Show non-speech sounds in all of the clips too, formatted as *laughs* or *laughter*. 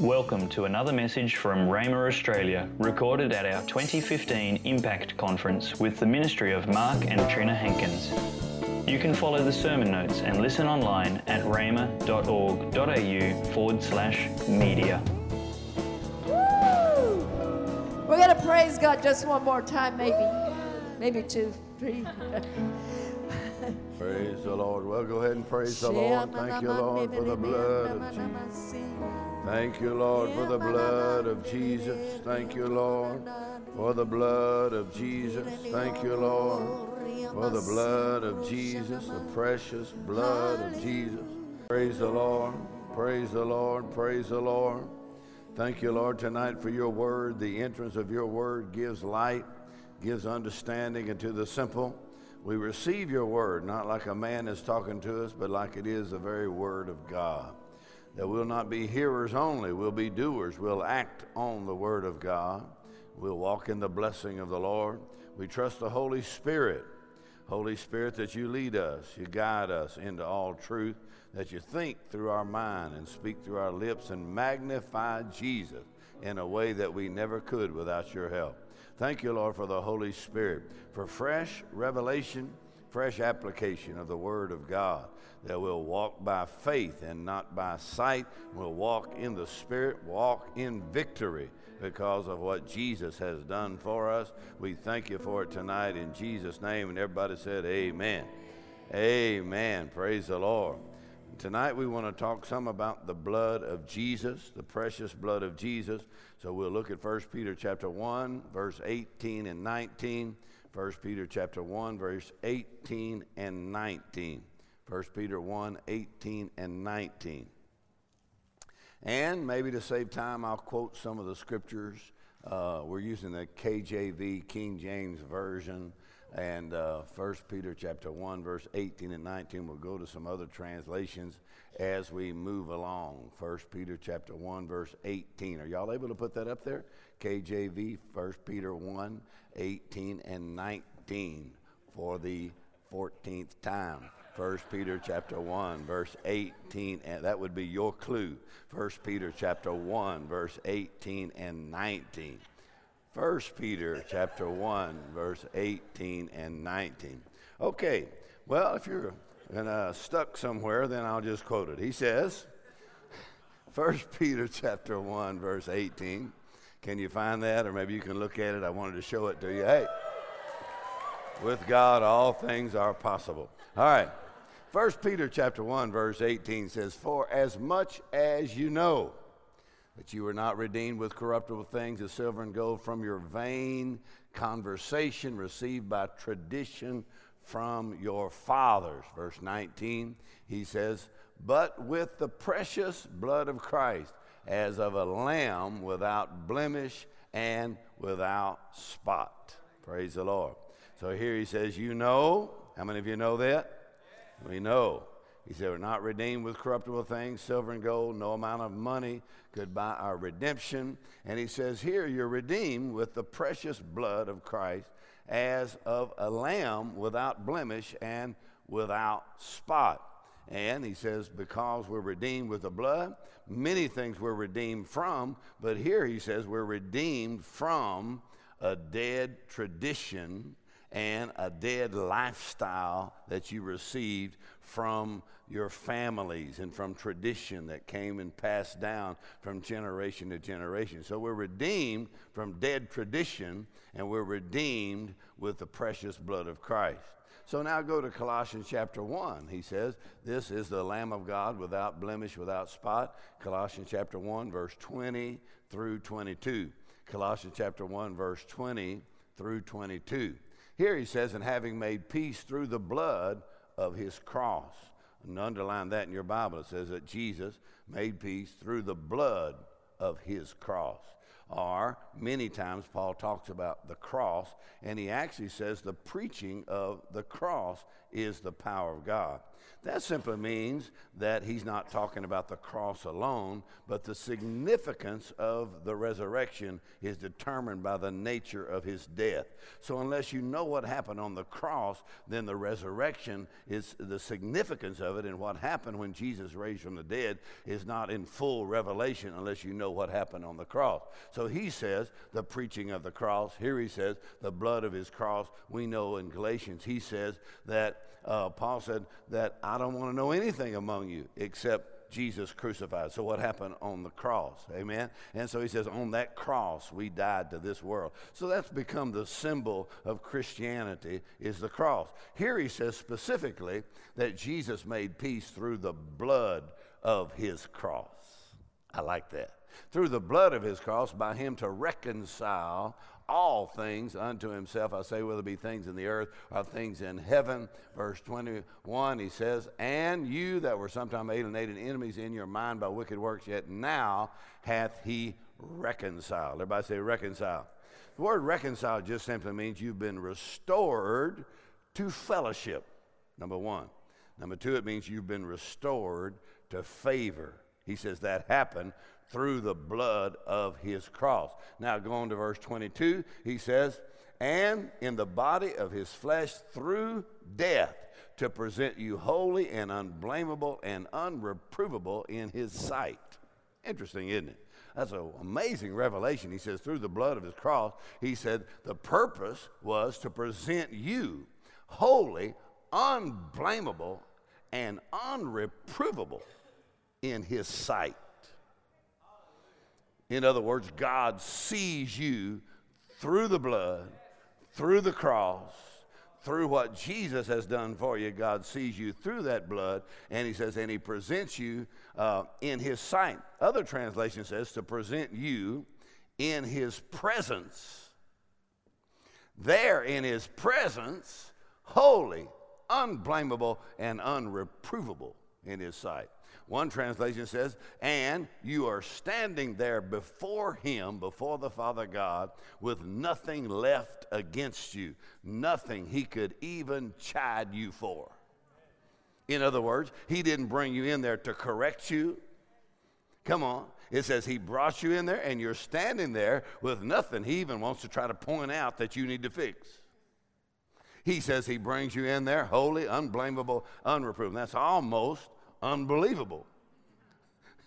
Welcome to another message from Rhema Australia, recorded at our 2015 Impact Conference with the ministry of Mark and Trina Hankins. You can follow the sermon notes and listen online at rhema.org.au forward slash media. We're going to praise God just one more time, maybe. Maybe two, three. Praise the Lord. Well, go ahead and praise the Lord. Thank you, Lord, for the blood of Jesus. Thank you, Lord, for the blood of Jesus. Thank you, Lord, for the blood of Jesus. Thank you, Lord, for the blood of Jesus, the precious blood of Jesus. Praise the Lord. Praise the Lord. Praise the Lord. Thank you, Lord, tonight for your word. The entrance of your word gives light, gives understanding, and to the simple, we receive your word, not like a man is talking to us, but like it is the very word of God. That we'll not be hearers only, we'll be doers. We'll act on the word of God. We'll walk in the blessing of the Lord. We trust the Holy Spirit. Holy Spirit, that you lead us, you guide us into all truth, that you think through our mind and speak through our lips and magnify Jesus in a way that we never could without your help. Thank you, Lord, for the Holy Spirit, for fresh revelation, fresh application of the Word of God, that we'll walk by faith and not by sight. We'll walk in the Spirit, walk in victory because of what Jesus has done for us. We thank you for it tonight in Jesus' name. And everybody said, Amen. Amen. Praise the Lord. Tonight we want to talk some about the blood of Jesus, the precious blood of Jesus. So we'll look at 1 Peter chapter 1, verse 18 and 19. 1 Peter chapter 1, verse 18 and 19. 1 Peter 1, 18 and 19. And maybe to save time, I'll quote some of the scriptures. Uh, we're using the KJV, King James Version, and uh, 1 Peter chapter 1, verse 18 and 19. We'll go to some other translations as we move along. 1 Peter chapter 1, verse 18. Are y'all able to put that up there? KJV, 1 Peter 1, 18 and 19 for the 14th time. 1 Peter chapter 1 verse 18 and that would be your clue. 1 Peter chapter 1 verse 18 and 19. 1 Peter chapter 1 verse 18 and 19. Okay. Well, if you're uh, stuck somewhere, then I'll just quote it. He says, *laughs* 1 Peter chapter 1 verse 18. Can you find that or maybe you can look at it? I wanted to show it to you. Hey. With God all things are possible. All right. 1 Peter chapter 1 verse 18 says, "For as much as you know that you were not redeemed with corruptible things as silver and gold from your vain conversation received by tradition from your fathers." Verse 19, he says, "But with the precious blood of Christ, as of a lamb without blemish and without spot." Praise the Lord. So here he says, "You know, how many of you know that?" We know. He said, We're not redeemed with corruptible things, silver and gold, no amount of money could buy our redemption. And he says, Here you're redeemed with the precious blood of Christ as of a lamb without blemish and without spot. And he says, Because we're redeemed with the blood, many things we're redeemed from, but here he says, We're redeemed from a dead tradition and a dead lifestyle that you received from your families and from tradition that came and passed down from generation to generation. So we're redeemed from dead tradition and we're redeemed with the precious blood of Christ. So now go to Colossians chapter 1. He says, This is the Lamb of God without blemish, without spot. Colossians chapter 1, verse 20 through 22. Colossians chapter 1, verse 20 through 22. Here he says, and having made peace through the blood of his cross. And underline that in your Bible. It says that Jesus made peace through the blood of his cross. Or many times Paul talks about the cross, and he actually says the preaching of the cross is the power of God. That simply means that he's not talking about the cross alone, but the significance of the resurrection is determined by the nature of his death. So, unless you know what happened on the cross, then the resurrection is the significance of it, and what happened when Jesus raised from the dead is not in full revelation unless you know what happened on the cross. So, he says the preaching of the cross. Here he says the blood of his cross. We know in Galatians, he says that uh, Paul said that I don't want to know anything among you except Jesus crucified. So, what happened on the cross? Amen. And so he says, on that cross, we died to this world. So, that's become the symbol of Christianity, is the cross. Here he says specifically that Jesus made peace through the blood of his cross. I like that. Through the blood of his cross, by him to reconcile all things unto himself. I say, whether it be things in the earth or things in heaven. Verse 21, he says, And you that were sometime alienated enemies in your mind by wicked works, yet now hath he reconciled. Everybody say reconcile. The word reconcile just simply means you've been restored to fellowship, number one. Number two, it means you've been restored to favor. He says that happened through the blood of his cross. Now, going to verse 22, he says, and in the body of his flesh through death to present you holy and unblameable and unreprovable in his sight. Interesting, isn't it? That's an amazing revelation. He says, through the blood of his cross, he said, the purpose was to present you holy, unblameable, and unreprovable in his sight. In other words, God sees you through the blood, through the cross, through what Jesus has done for you. God sees you through that blood, and He says, and He presents you uh, in His sight. Other translation says to present you in His presence. There in His presence, holy, unblameable, and unreprovable in His sight. One translation says, and you are standing there before Him, before the Father God, with nothing left against you, nothing He could even chide you for. In other words, He didn't bring you in there to correct you. Come on. It says He brought you in there and you're standing there with nothing He even wants to try to point out that you need to fix. He says He brings you in there holy, unblameable, unreproved. That's almost unbelievable.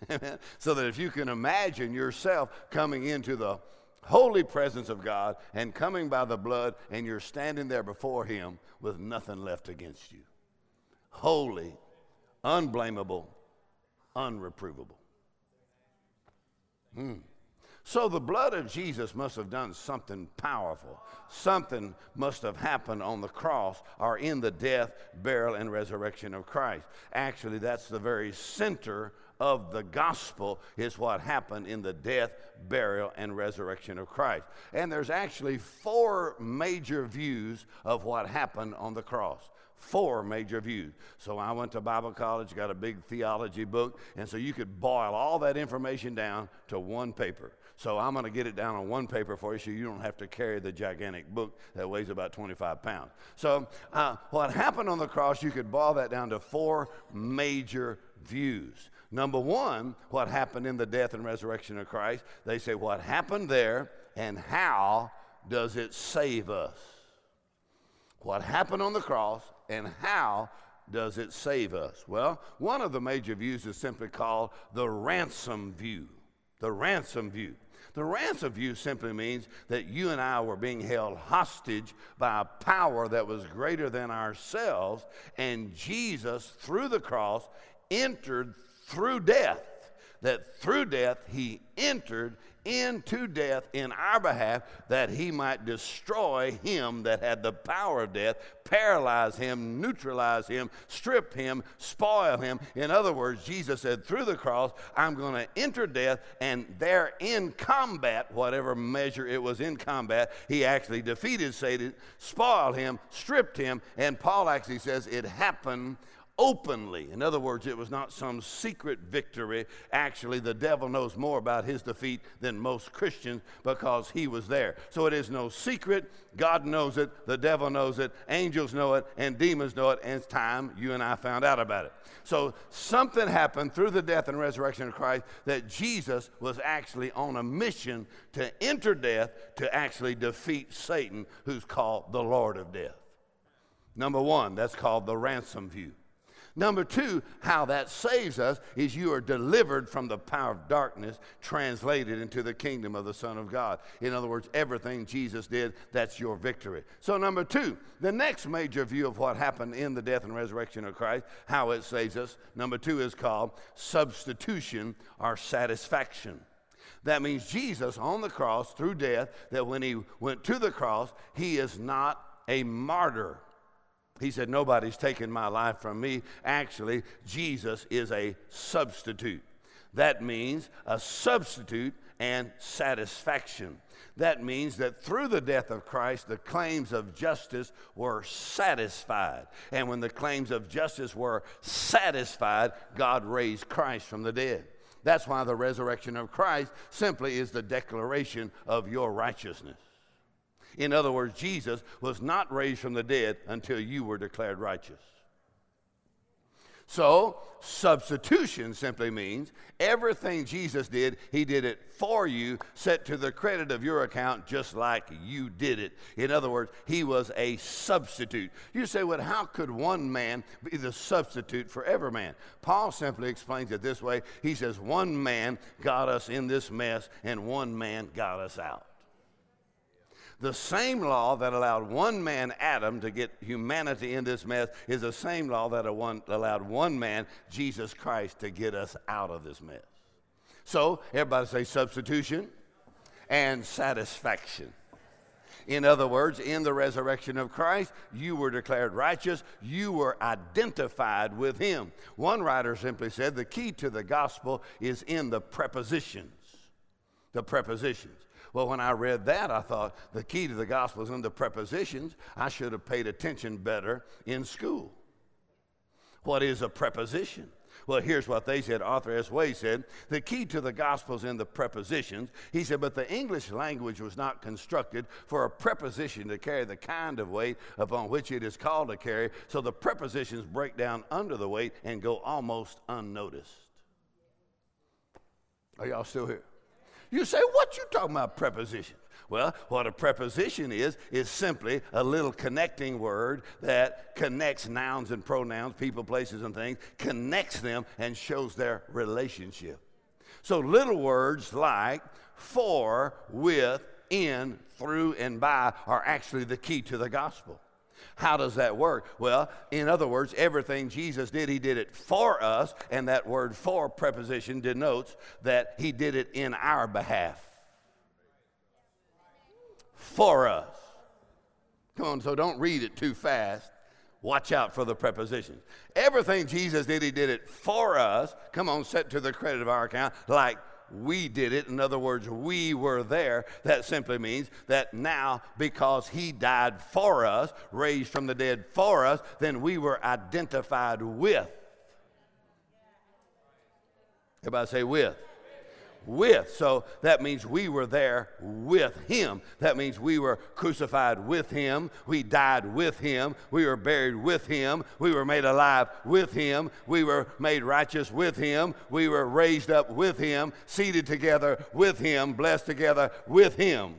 *laughs* so that if you can imagine yourself coming into the holy presence of God and coming by the blood, and you're standing there before Him with nothing left against you. Holy, unblameable, unreprovable. Hmm. So the blood of Jesus must have done something powerful. Something must have happened on the cross or in the death, burial, and resurrection of Christ. Actually, that's the very center of the gospel is what happened in the death, burial, and resurrection of Christ. And there's actually four major views of what happened on the cross four major views. So I went to Bible college, got a big theology book, and so you could boil all that information down to one paper. So I'm going to get it down on one paper for you so you don't have to carry the gigantic book that weighs about 25 pounds. So uh, what happened on the cross, you could boil that down to four major views. Number one, what happened in the death and resurrection of Christ. They say, what happened there and how does it save us? What happened on the cross and how does it save us? Well, one of the major views is simply called the ransom view. The ransom view. The ransom view simply means that you and I were being held hostage by a power that was greater than ourselves, and Jesus, through the cross, entered through death. That through death, he entered into death in our behalf that he might destroy him that had the power of death, paralyze him, neutralize him, strip him, spoil him. In other words, Jesus said, through the cross, I'm going to enter death, and there in combat, whatever measure it was in combat, he actually defeated Satan, spoiled him, stripped him, and Paul actually says it happened openly. In other words, it was not some secret victory. Actually, the devil knows more about his defeat than most Christians because he was there. So it is no secret. God knows it, the devil knows it, angels know it, and demons know it, and it's time you and I found out about it. So something happened through the death and resurrection of Christ that Jesus was actually on a mission to enter death to actually defeat Satan, who's called the Lord of death. Number one, that's called the ransom view. Number two, how that saves us is you are delivered from the power of darkness, translated into the kingdom of the Son of God. In other words, everything Jesus did, that's your victory. So, number two, the next major view of what happened in the death and resurrection of Christ, how it saves us, number two is called substitution or satisfaction. That means Jesus on the cross through death, that when he went to the cross, he is not a martyr. He said, Nobody's taken my life from me. Actually, Jesus is a substitute. That means a substitute and satisfaction. That means that through the death of Christ, the claims of justice were satisfied. And when the claims of justice were satisfied, God raised Christ from the dead. That's why the resurrection of Christ simply is the declaration of your righteousness. In other words, Jesus was not raised from the dead until you were declared righteous. So, substitution simply means everything Jesus did, he did it for you, set to the credit of your account, just like you did it. In other words, he was a substitute. You say, well, how could one man be the substitute for every man? Paul simply explains it this way He says, one man got us in this mess, and one man got us out. The same law that allowed one man, Adam, to get humanity in this mess is the same law that allowed one man, Jesus Christ, to get us out of this mess. So, everybody say substitution and satisfaction. In other words, in the resurrection of Christ, you were declared righteous. You were identified with Him. One writer simply said the key to the gospel is in the prepositions. The prepositions. Well, when I read that, I thought the key to the gospel is in the prepositions. I should have paid attention better in school. What is a preposition? Well, here's what they said. Arthur S. Way said the key to the gospel is in the prepositions. He said, but the English language was not constructed for a preposition to carry the kind of weight upon which it is called to carry, so the prepositions break down under the weight and go almost unnoticed. Are y'all still here? You say, what you talking about preposition? Well, what a preposition is, is simply a little connecting word that connects nouns and pronouns, people, places, and things, connects them and shows their relationship. So little words like for, with, in, through, and by are actually the key to the gospel. How does that work? Well, in other words, everything Jesus did, he did it for us, and that word for preposition denotes that he did it in our behalf. For us. Come on, so don't read it too fast. Watch out for the prepositions. Everything Jesus did, he did it for us. Come on, set to the credit of our account, like we did it. In other words, we were there. That simply means that now, because he died for us, raised from the dead for us, then we were identified with. Everybody say with with. So that means we were there with him. That means we were crucified with him. We died with him. We were buried with him. We were made alive with him. We were made righteous with him. We were raised up with him, seated together with him, blessed together with him.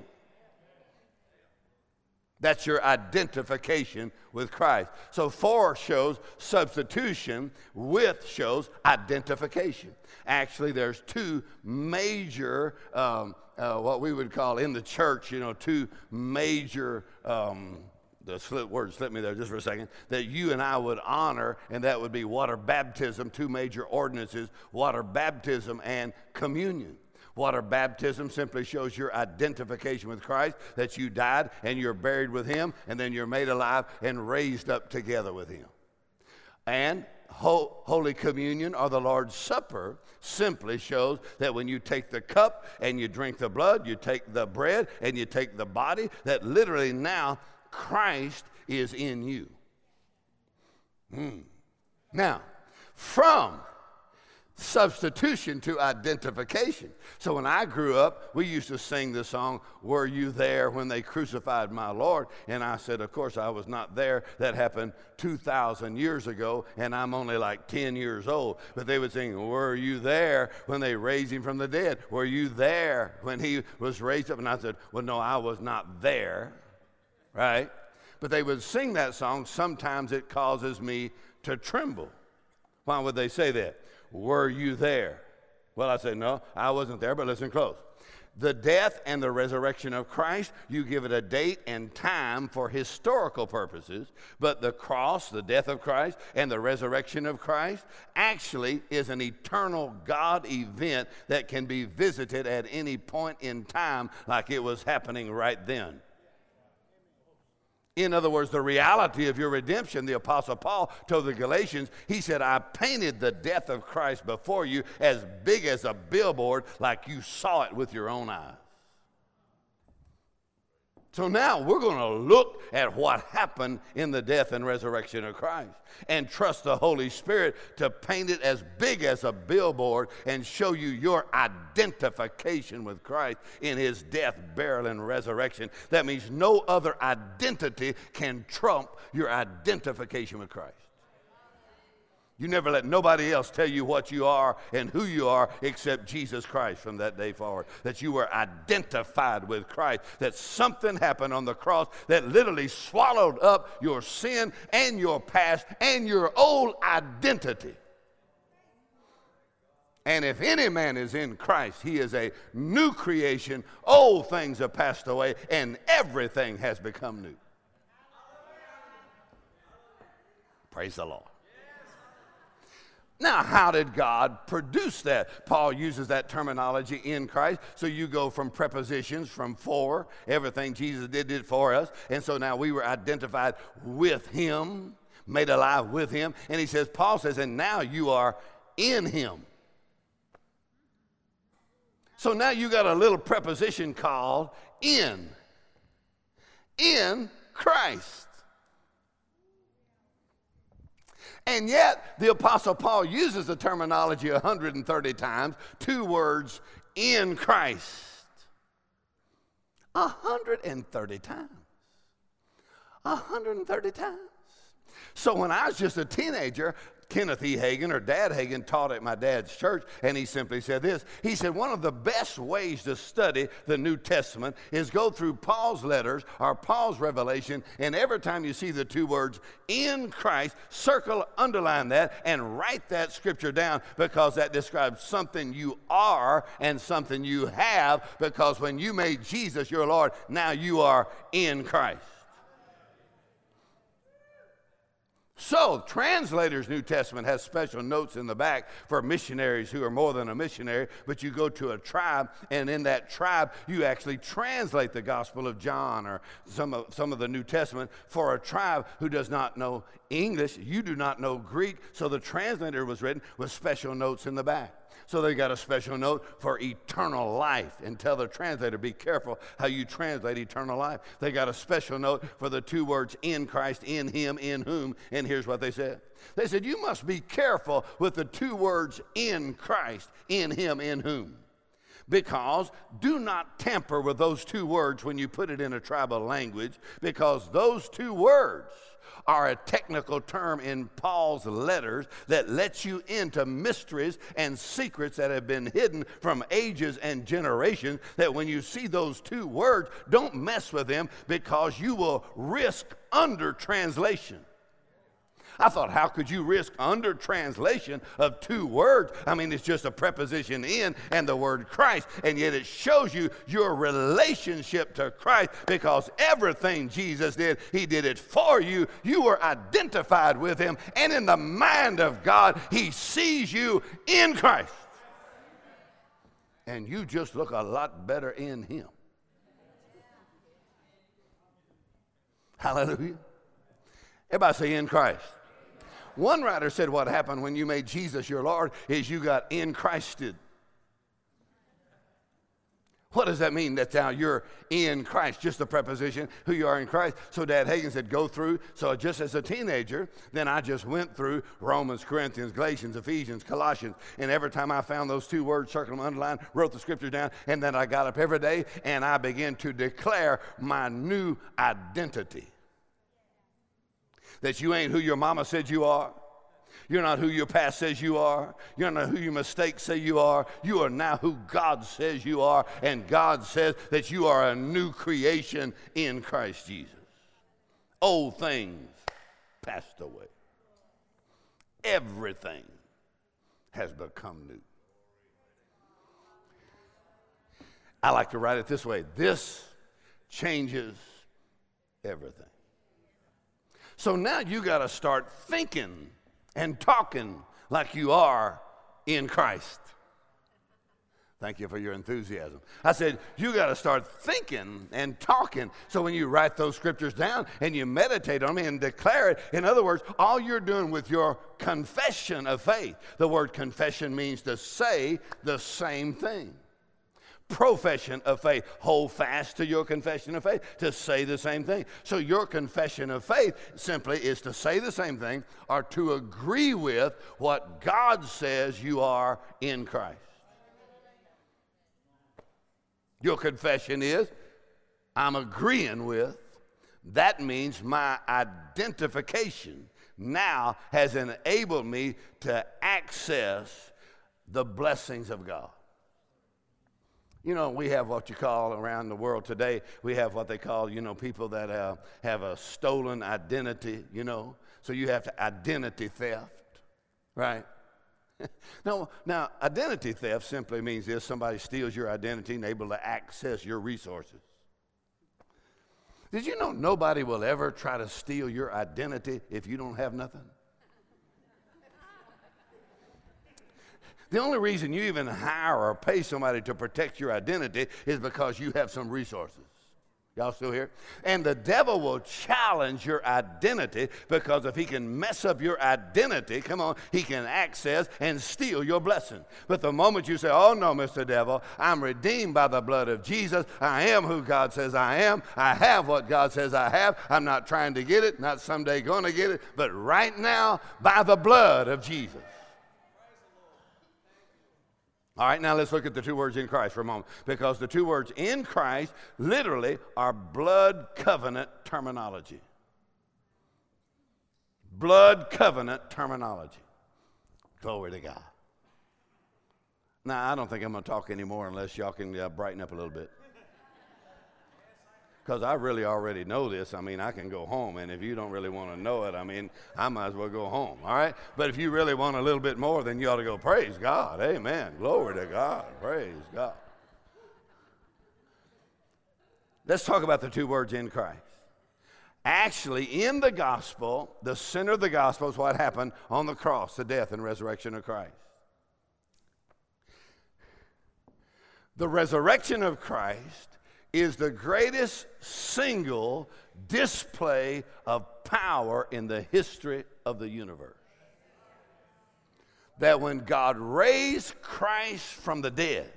That's your identification with Christ. So, for shows substitution, with shows identification. Actually, there's two major, um, uh, what we would call in the church, you know, two major. Um, the slip word slipped me there just for a second, that you and I would honor, and that would be water baptism, two major ordinances water baptism and communion. Water baptism simply shows your identification with Christ, that you died and you're buried with Him, and then you're made alive and raised up together with Him. And Holy Communion or the Lord's Supper simply shows that when you take the cup and you drink the blood, you take the bread and you take the body, that literally now Christ is in you. Hmm. Now, from substitution to identification. So when I grew up, we used to sing the song, Were You There When They Crucified My Lord? And I said, Of course, I was not there. That happened 2,000 years ago, and I'm only like 10 years old. But they would sing, Were you there when they raised him from the dead? Were you there when he was raised up? And I said, Well, no, I was not there, right? But they would sing that song. Sometimes it causes me to tremble. Why would they say that? Were you there? Well, I said, No, I wasn't there, but listen close. The death and the resurrection of Christ, you give it a date and time for historical purposes, but the cross, the death of Christ, and the resurrection of Christ actually is an eternal God event that can be visited at any point in time, like it was happening right then. In other words, the reality of your redemption, the Apostle Paul told the Galatians, he said, I painted the death of Christ before you as big as a billboard, like you saw it with your own eyes. So now we're going to look at what happened in the death and resurrection of Christ and trust the Holy Spirit to paint it as big as a billboard and show you your identification with Christ in his death, burial, and resurrection. That means no other identity can trump your identification with Christ. You never let nobody else tell you what you are and who you are except Jesus Christ from that day forward. That you were identified with Christ. That something happened on the cross that literally swallowed up your sin and your past and your old identity. And if any man is in Christ, he is a new creation. Old things have passed away and everything has become new. Praise the Lord. Now, how did God produce that? Paul uses that terminology in Christ. So you go from prepositions, from for, everything Jesus did, did for us. And so now we were identified with Him, made alive with Him. And he says, Paul says, and now you are in Him. So now you got a little preposition called in. In Christ. And yet, the Apostle Paul uses the terminology 130 times, two words, in Christ. 130 times. 130 times. So when I was just a teenager, Kenneth E. Hagin or Dad Hagin taught at my dad's church, and he simply said this. He said, One of the best ways to study the New Testament is go through Paul's letters or Paul's revelation, and every time you see the two words in Christ, circle, underline that, and write that scripture down because that describes something you are and something you have because when you made Jesus your Lord, now you are in Christ. So, Translators New Testament has special notes in the back for missionaries who are more than a missionary, but you go to a tribe, and in that tribe, you actually translate the Gospel of John or some of, some of the New Testament for a tribe who does not know English. You do not know Greek, so the translator was written with special notes in the back. So they got a special note for eternal life and tell the translator, be careful how you translate eternal life. They got a special note for the two words in Christ, in Him, in whom. And here's what they said they said, You must be careful with the two words in Christ, in Him, in whom. Because do not tamper with those two words when you put it in a tribal language, because those two words are a technical term in Paul's letters that lets you into mysteries and secrets that have been hidden from ages and generations. That when you see those two words, don't mess with them because you will risk under translation. I thought, how could you risk under translation of two words? I mean, it's just a preposition in and the word Christ, and yet it shows you your relationship to Christ because everything Jesus did, He did it for you. You were identified with Him, and in the mind of God, He sees you in Christ. And you just look a lot better in Him. Hallelujah. Everybody say in Christ. One writer said what happened when you made Jesus your Lord is you got in Christed. What does that mean that now you're in Christ? Just the preposition, who you are in Christ. So Dad Hagin said, go through. So just as a teenager, then I just went through Romans, Corinthians, Galatians, Ephesians, Colossians. And every time I found those two words, circled them, underlined, wrote the scriptures down, and then I got up every day and I began to declare my new identity. That you ain't who your mama said you are. You're not who your past says you are. You're not who your mistakes say you are. You are now who God says you are. And God says that you are a new creation in Christ Jesus. Old things passed away. Everything has become new. I like to write it this way this changes everything. So now you got to start thinking and talking like you are in Christ. Thank you for your enthusiasm. I said, you got to start thinking and talking. So when you write those scriptures down and you meditate on them and declare it, in other words, all you're doing with your confession of faith, the word confession means to say the same thing profession of faith. Hold fast to your confession of faith to say the same thing. So, your confession of faith simply is to say the same thing or to agree with what God says you are in Christ. Your confession is, I'm agreeing with. That means my identification now has enabled me to access the blessings of God. You know, we have what you call around the world today, we have what they call, you know, people that uh, have a stolen identity, you know. So you have to identity theft, right? *laughs* no, now, identity theft simply means this somebody steals your identity and able to access your resources. Did you know nobody will ever try to steal your identity if you don't have nothing? The only reason you even hire or pay somebody to protect your identity is because you have some resources. Y'all still here? And the devil will challenge your identity because if he can mess up your identity, come on, he can access and steal your blessing. But the moment you say, Oh no, Mr. Devil, I'm redeemed by the blood of Jesus, I am who God says I am, I have what God says I have, I'm not trying to get it, not someday going to get it, but right now by the blood of Jesus. All right, now let's look at the two words in Christ for a moment because the two words in Christ literally are blood covenant terminology. Blood covenant terminology. Glory to God. Now, I don't think I'm going to talk anymore unless y'all can uh, brighten up a little bit because I really already know this. I mean, I can go home, and if you don't really want to know it, I mean, I might as well go home, all right? But if you really want a little bit more, then you ought to go, Praise God, amen, glory to God, praise God. Let's talk about the two words in Christ. Actually, in the gospel, the center of the gospel is what happened on the cross, the death and resurrection of Christ. The resurrection of Christ is the greatest single display of power in the history of the universe. That when God raised Christ from the dead,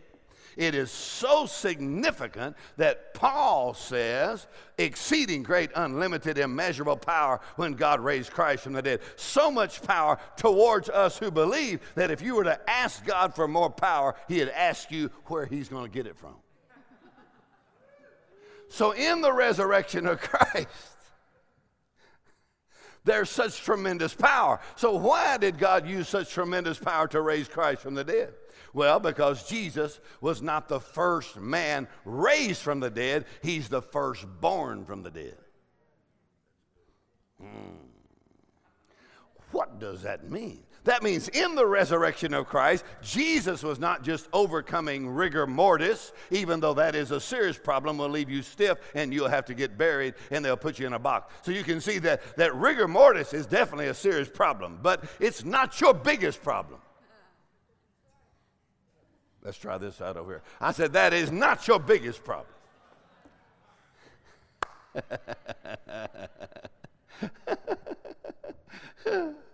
it is so significant that Paul says, exceeding great, unlimited, immeasurable power when God raised Christ from the dead. So much power towards us who believe that if you were to ask God for more power, He'd ask you where He's going to get it from. So, in the resurrection of *laughs* Christ, there's such tremendous power. So, why did God use such tremendous power to raise Christ from the dead? Well, because Jesus was not the first man raised from the dead, he's the firstborn from the dead. Hmm. What does that mean? That means in the resurrection of Christ, Jesus was not just overcoming rigor mortis, even though that is a serious problem, will leave you stiff and you'll have to get buried and they'll put you in a box. So you can see that, that rigor mortis is definitely a serious problem, but it's not your biggest problem. Let's try this out over here. I said, that is not your biggest problem. *laughs*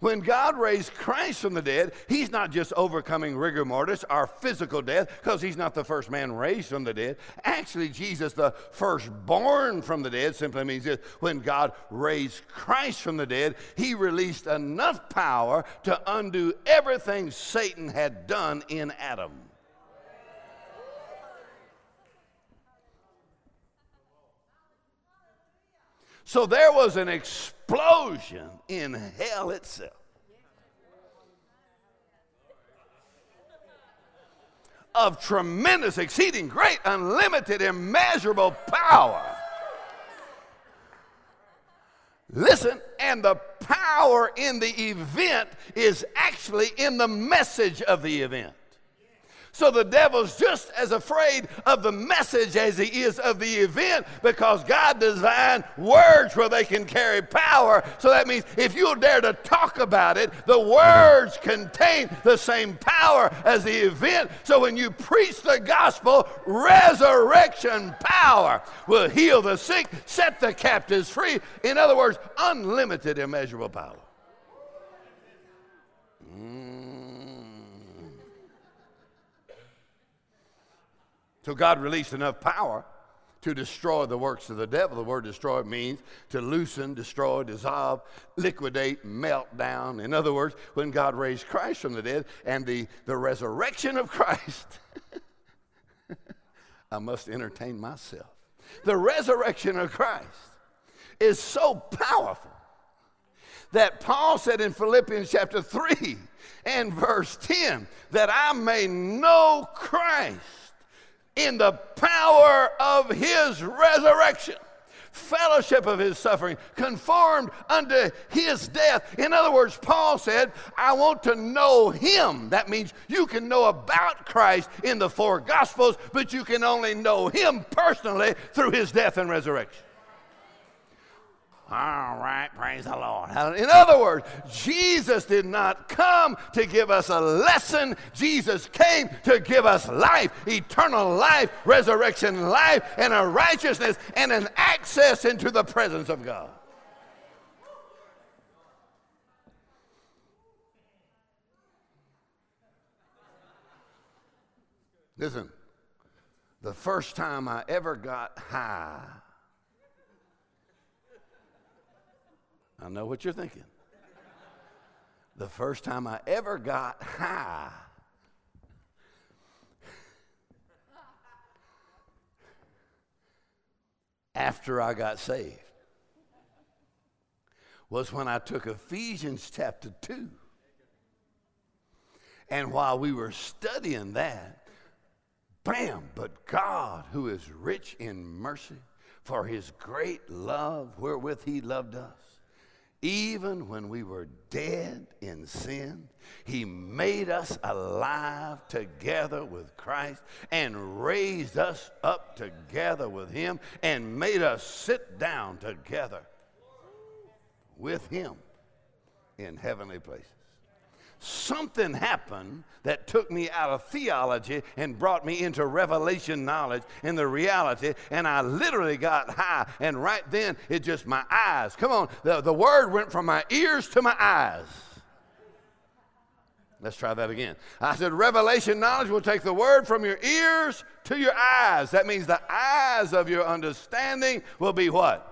When God raised Christ from the dead, He's not just overcoming rigor mortis, our physical death, because He's not the first man raised from the dead. Actually, Jesus, the firstborn from the dead, simply means this when God raised Christ from the dead, He released enough power to undo everything Satan had done in Adam. So there was an explosion in hell itself. Of tremendous, exceeding great, unlimited, immeasurable power. Listen, and the power in the event is actually in the message of the event. So the devil's just as afraid of the message as he is of the event because God designed words where they can carry power. So that means if you'll dare to talk about it, the words contain the same power as the event. So when you preach the gospel, resurrection power will heal the sick, set the captives free. In other words, unlimited, immeasurable power. Mm. So God released enough power to destroy the works of the devil. The word destroy means to loosen, destroy, dissolve, liquidate, melt down. In other words, when God raised Christ from the dead and the, the resurrection of Christ, *laughs* I must entertain myself. The resurrection of Christ is so powerful that Paul said in Philippians chapter 3 and verse 10 that I may know Christ in the power of his resurrection fellowship of his suffering, conformed unto his death. In other words, Paul said, I want to know him. That means you can know about Christ in the four gospels, but you can only know him personally through his death and resurrection. All right, praise the Lord. In other words, Jesus did not come to give us a lesson. Jesus came to give us life, eternal life, resurrection life, and a righteousness and an access into the presence of God. Listen, the first time I ever got high I know what you're thinking. The first time I ever got high, after I got saved, was when I took Ephesians chapter 2. And while we were studying that, bam, but God, who is rich in mercy, for his great love wherewith he loved us even when we were dead in sin, He made us alive together with Christ and raised us up together with Him and made us sit down together with Him in heavenly places something happened that took me out of theology and brought me into revelation knowledge and the reality. And I literally got high. And right then, it just my eyes. Come on, the, the word went from my ears to my eyes. Let's try that again. I said, revelation knowledge will take the word from your ears to your eyes. That means the eyes of your understanding will be what?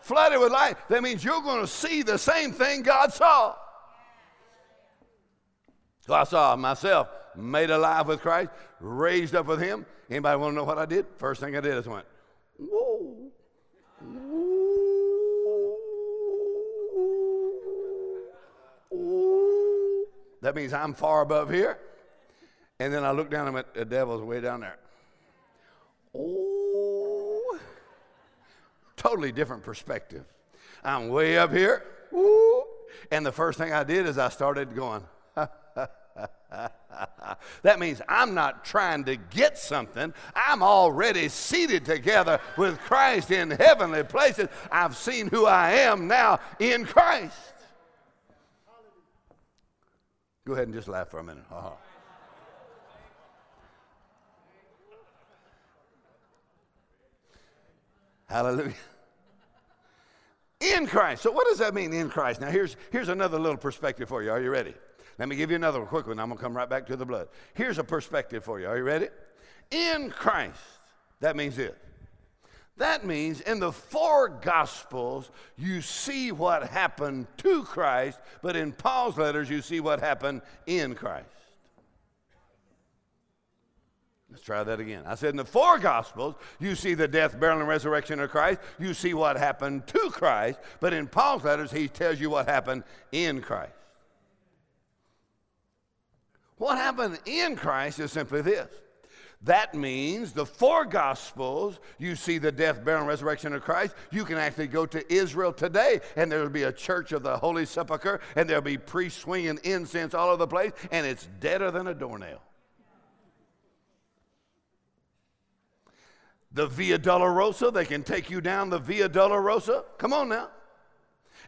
Flooded with light. That means you're going to see the same thing God saw. So I saw myself made alive with Christ, raised up with Him. Anybody want to know what I did? First thing I did is went, whoa. That means I'm far above here. And then I look down and went, the devil's way down there. Oh, totally different perspective. I'm way up here. Ooh. And the first thing I did is I started going, *laughs* that means I'm not trying to get something. I'm already seated together with Christ in heavenly places. I've seen who I am now in Christ. Go ahead and just laugh for a minute. Uh-huh. Hallelujah. In Christ. So, what does that mean, in Christ? Now, here's, here's another little perspective for you. Are you ready? Let me give you another one, quick one. I'm going to come right back to the blood. Here's a perspective for you. Are you ready? In Christ. That means this. That means in the four Gospels, you see what happened to Christ, but in Paul's letters, you see what happened in Christ. Let's try that again. I said in the four Gospels, you see the death, burial, and resurrection of Christ. You see what happened to Christ, but in Paul's letters, he tells you what happened in Christ. What happened in Christ is simply this that means the four Gospels, you see the death, burial, and resurrection of Christ. You can actually go to Israel today, and there'll be a church of the Holy Sepulchre, and there'll be priests swinging incense all over the place, and it's deader than a doornail. The Via Dolorosa, they can take you down the Via Dolorosa. Come on now.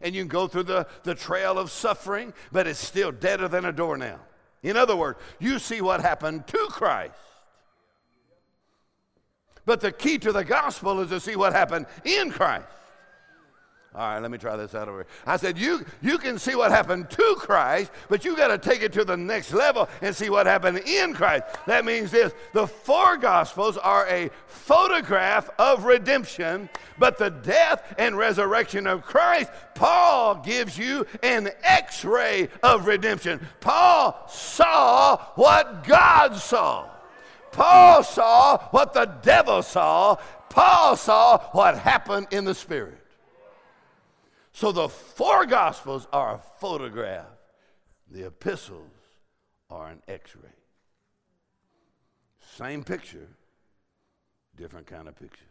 And you can go through the, the trail of suffering, but it's still deader than a doornail. In other words, you see what happened to Christ but the key to the gospel is to see what happened in Christ. All right, let me try this out over here. I said, you, you can see what happened to Christ, but you got to take it to the next level and see what happened in Christ. That means this the four Gospels are a photograph of redemption, but the death and resurrection of Christ, Paul gives you an x ray of redemption. Paul saw what God saw. Paul saw what the devil saw. Paul saw what happened in the spirit. So the four gospels are a photograph, the epistles are an x ray. Same picture, different kind of picture.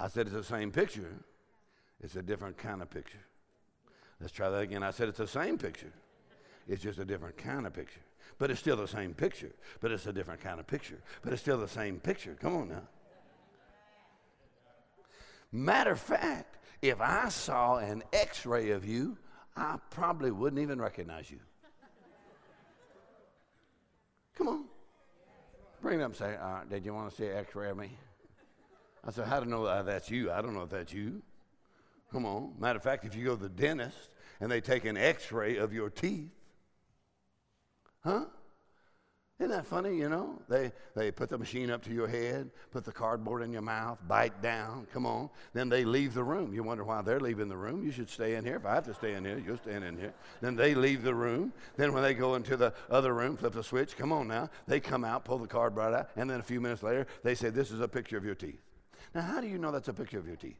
I said it's the same picture, it's a different kind of picture. Let's try that again. I said it's the same picture, it's just a different kind of picture. But it's still the same picture, but it's a different kind of picture. But it's still the same picture. Come on now. Matter of fact, if I saw an x ray of you, I probably wouldn't even recognize you. Come on. Bring it up and say, uh, Did you want to see an x ray of me? I said, How do I know that that's you? I don't know if that's you. Come on. Matter of fact, if you go to the dentist and they take an x ray of your teeth, Huh? Isn't that funny, you know? They, they put the machine up to your head, put the cardboard in your mouth, bite down, come on. Then they leave the room. You wonder why they're leaving the room. You should stay in here. If I have to stay in here, you'll stay in here. Then they leave the room. Then when they go into the other room, flip the switch, come on now. They come out, pull the cardboard out, and then a few minutes later, they say, This is a picture of your teeth. Now, how do you know that's a picture of your teeth?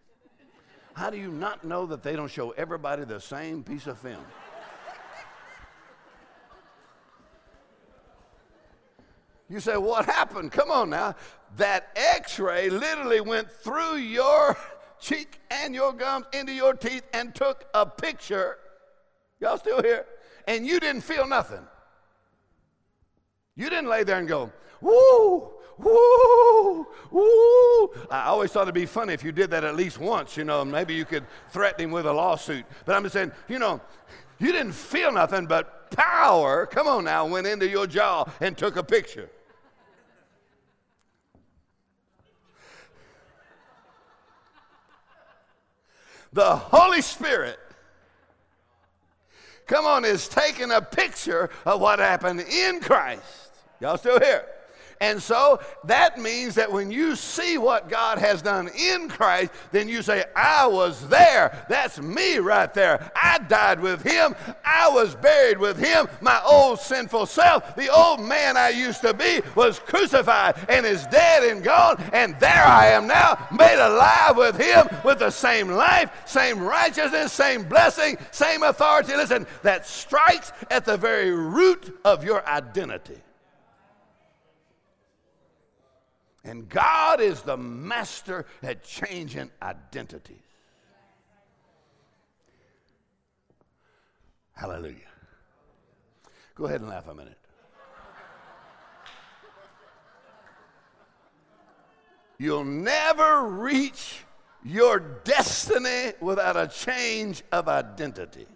How do you not know that they don't show everybody the same piece of film? You say, What happened? Come on now. That x ray literally went through your *laughs* cheek and your gums into your teeth and took a picture. Y'all still here? And you didn't feel nothing. You didn't lay there and go, Woo, woo, woo. I always thought it'd be funny if you did that at least once, you know, maybe you could threaten him with a lawsuit. But I'm just saying, you know, you didn't feel nothing, but power, come on now, went into your jaw and took a picture. The Holy Spirit, come on, is taking a picture of what happened in Christ. Y'all still here? And so that means that when you see what God has done in Christ, then you say, I was there. That's me right there. I died with him. I was buried with him. My old sinful self, the old man I used to be, was crucified and is dead and gone. And there I am now, made alive with him with the same life, same righteousness, same blessing, same authority. Listen, that strikes at the very root of your identity. And God is the master at changing identities. Hallelujah. Go ahead and laugh a minute. You'll never reach your destiny without a change of identity.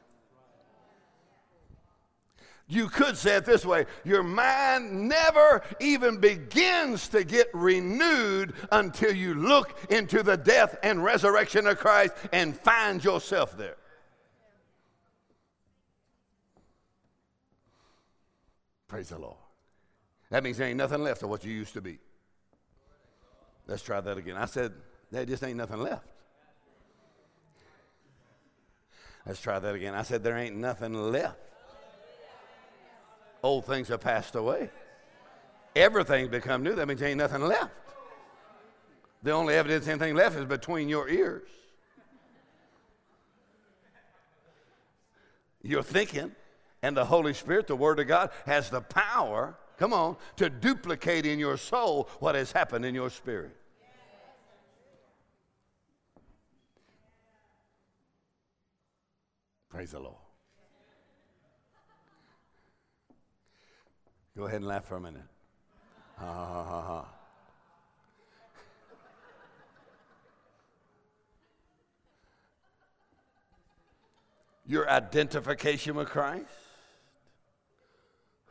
You could say it this way your mind never even begins to get renewed until you look into the death and resurrection of Christ and find yourself there. Praise the Lord. That means there ain't nothing left of what you used to be. Let's try that again. I said, there just ain't nothing left. Let's try that again. I said, there ain't nothing left. Old things have passed away. Everything's become new. That means ain't nothing left. The only evidence anything left is between your ears. Your thinking and the Holy Spirit, the Word of God, has the power, come on, to duplicate in your soul what has happened in your spirit. Praise the Lord. Go ahead and laugh for a minute. Ha ha ha ha. Your identification with Christ,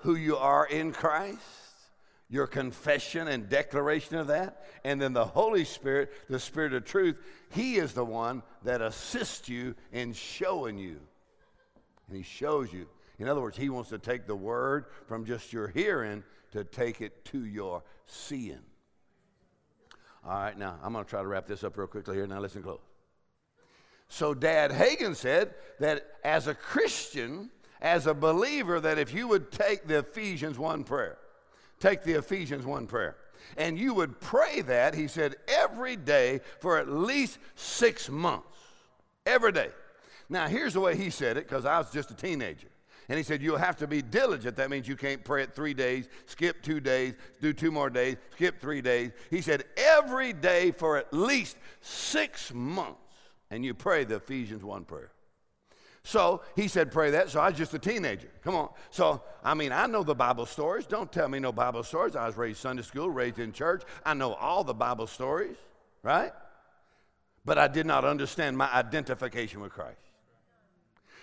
who you are in Christ, your confession and declaration of that, and then the Holy Spirit, the Spirit of truth, He is the one that assists you in showing you. And He shows you in other words, he wants to take the word from just your hearing to take it to your seeing. All right, now I'm going to try to wrap this up real quickly here. Now listen close. So Dad Hagin said that as a Christian, as a believer, that if you would take the Ephesians 1 prayer, take the Ephesians 1 prayer, and you would pray that, he said, every day for at least six months. Every day. Now, here's the way he said it, because I was just a teenager. And he said, You'll have to be diligent. That means you can't pray it three days, skip two days, do two more days, skip three days. He said, Every day for at least six months. And you pray the Ephesians 1 prayer. So he said, Pray that. So I was just a teenager. Come on. So, I mean, I know the Bible stories. Don't tell me no Bible stories. I was raised Sunday school, raised in church. I know all the Bible stories, right? But I did not understand my identification with Christ.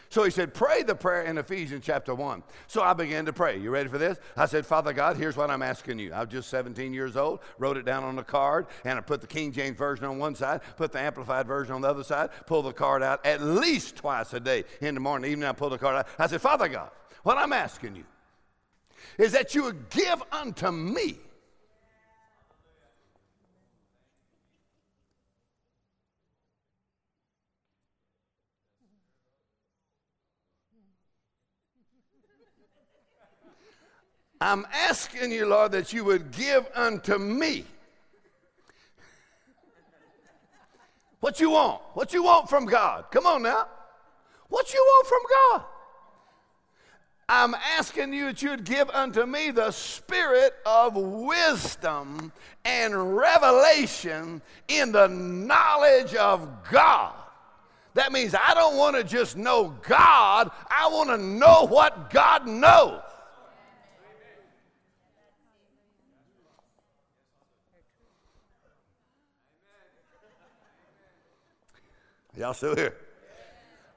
So he said, Pray the prayer in Ephesians chapter 1. So I began to pray. You ready for this? I said, Father God, here's what I'm asking you. I was just 17 years old, wrote it down on a card, and I put the King James Version on one side, put the Amplified Version on the other side, pull the card out at least twice a day. In the morning, evening, I pull the card out. I said, Father God, what I'm asking you is that you would give unto me I'm asking you, Lord, that you would give unto me what you want. What you want from God. Come on now. What you want from God. I'm asking you that you'd give unto me the spirit of wisdom and revelation in the knowledge of God. That means I don't want to just know God, I want to know what God knows. Y'all still here?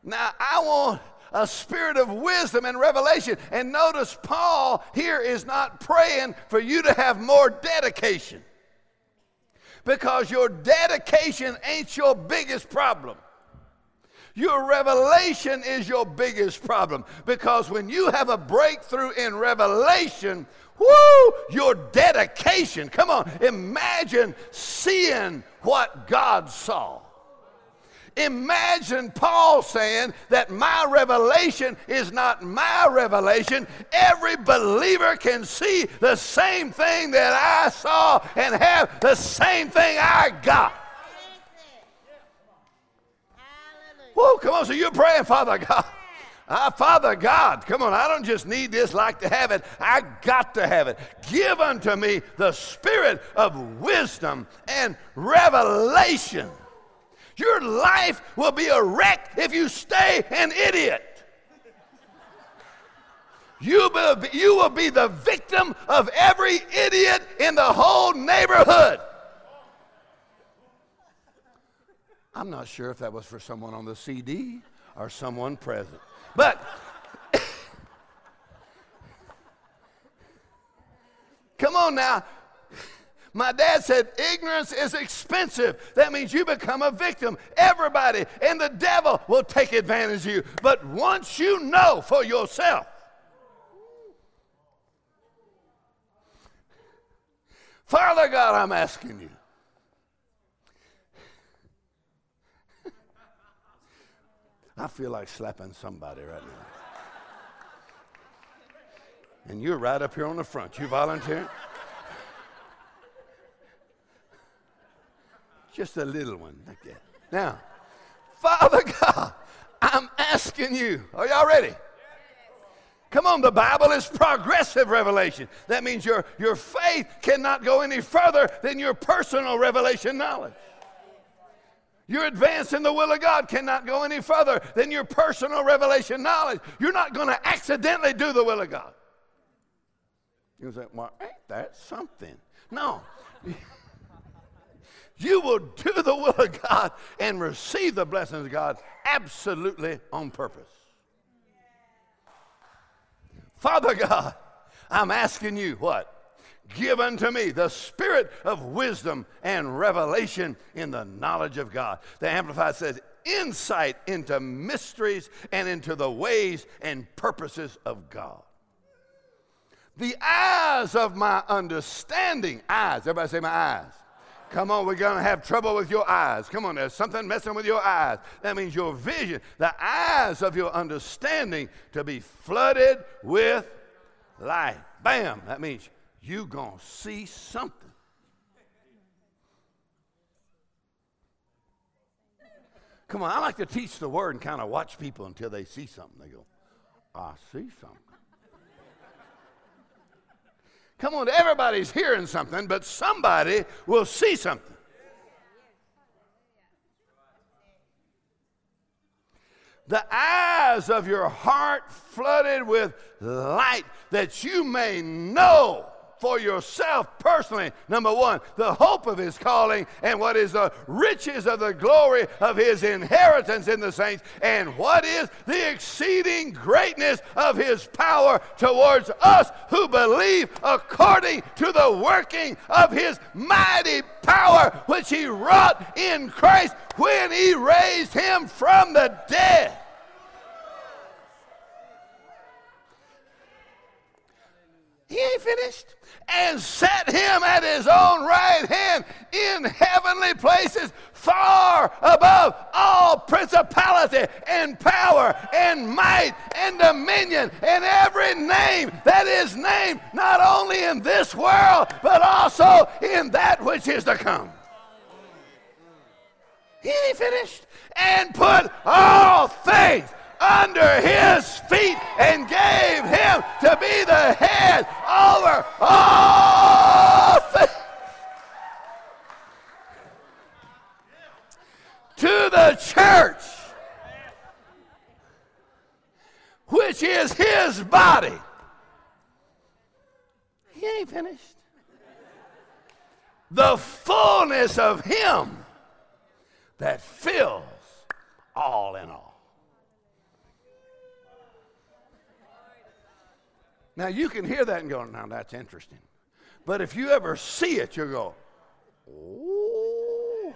Now, I want a spirit of wisdom and revelation. And notice, Paul here is not praying for you to have more dedication because your dedication ain't your biggest problem. Your revelation is your biggest problem because when you have a breakthrough in revelation, whoo, your dedication. Come on, imagine seeing what God saw. Imagine Paul saying that my revelation is not my revelation. Every believer can see the same thing that I saw and have the same thing I got. Whoa, come on, so you're praying, Father God. Ah, Father God, come on, I don't just need this like to have it. I got to have it. Give unto me the spirit of wisdom and revelation. Your life will be a wreck if you stay an idiot. You will, be, you will be the victim of every idiot in the whole neighborhood. I'm not sure if that was for someone on the CD or someone present, but *coughs* come on now. My dad said, ignorance is expensive. That means you become a victim. Everybody and the devil will take advantage of you. But once you know for yourself, Father God, I'm asking you. I feel like slapping somebody right now. And you're right up here on the front. You volunteering? Just a little one like. Now, Father God, I'm asking you, are y'all ready? Come on, the Bible is progressive revelation. That means your, your faith cannot go any further than your personal revelation knowledge. Your advance in the will of God cannot go any further than your personal revelation knowledge. You're not going to accidentally do the will of God. You say, well, ain't that something? No. *laughs* you will do the will of God and receive the blessings of God absolutely on purpose. Father God, I'm asking you what? Give unto me the spirit of wisdom and revelation in the knowledge of God. The Amplified says, insight into mysteries and into the ways and purposes of God. The eyes of my understanding, eyes, everybody say my eyes Come on, we're going to have trouble with your eyes. Come on, there's something messing with your eyes. That means your vision, the eyes of your understanding to be flooded with light. Bam, that means you're going to see something. Come on, I like to teach the word and kind of watch people until they see something. They go, I see something. Come on, everybody's hearing something, but somebody will see something. The eyes of your heart flooded with light that you may know for yourself personally. Number one, the hope of his calling and what is the riches of the glory of his inheritance in the saints, and what is the exceeding greatness of his power towards us who believe according to the working of his mighty power, which he wrought in Christ when he raised him from the dead. He ain't finished and set him at his own right hand in heavenly places, far above all principality and power and might and dominion and every name that is named, not only in this world, but also in that which is to come. He finished. And put all things under his feet and gave him to be the head over all things. To the church, which is his body. He ain't finished. The fullness of him that fills all in all. Now, you can hear that and go, now that's interesting. But if you ever see it, you'll go, oh.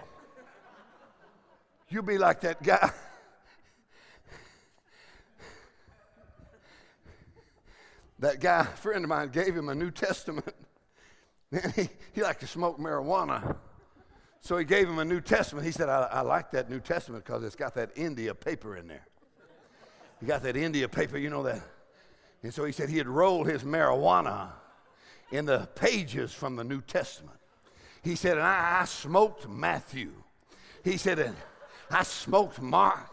You'll be like that guy. that guy, a friend of mine, gave him a New Testament. Man, he, he liked to smoke marijuana. So he gave him a New Testament. He said, I, I like that New Testament because it's got that India paper in there. You got that India paper, you know that and so he said he had rolled his marijuana in the pages from the New Testament. He said, and I, I smoked Matthew. He said, and I smoked Mark.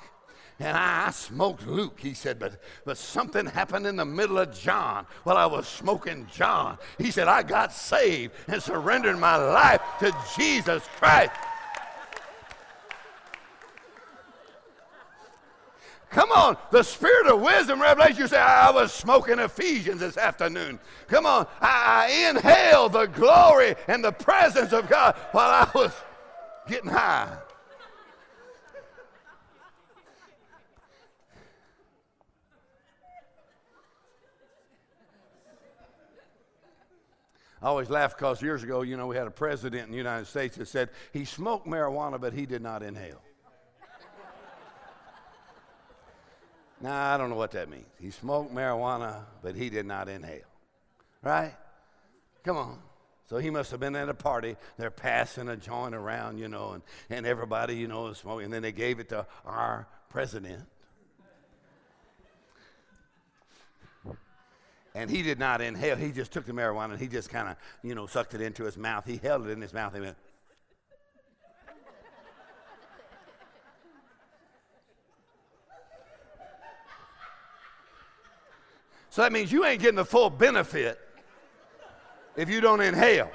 And I, I smoked Luke, he said, but, but something happened in the middle of John while I was smoking John. He said, I got saved and surrendered my life to Jesus Christ. Come on, the spirit of wisdom, revelation. You say, I was smoking Ephesians this afternoon. Come on, I, I inhaled the glory and the presence of God while I was getting high. I always laugh because years ago, you know, we had a president in the United States that said he smoked marijuana, but he did not inhale. Now, I don't know what that means. He smoked marijuana, but he did not inhale. Right? Come on. So he must have been at a party. They're passing a joint around, you know, and, and everybody, you know, is smoking. And then they gave it to our president. And he did not inhale. He just took the marijuana and he just kind of, you know, sucked it into his mouth. He held it in his mouth and went. So that means you ain't getting the full benefit if you don't inhale.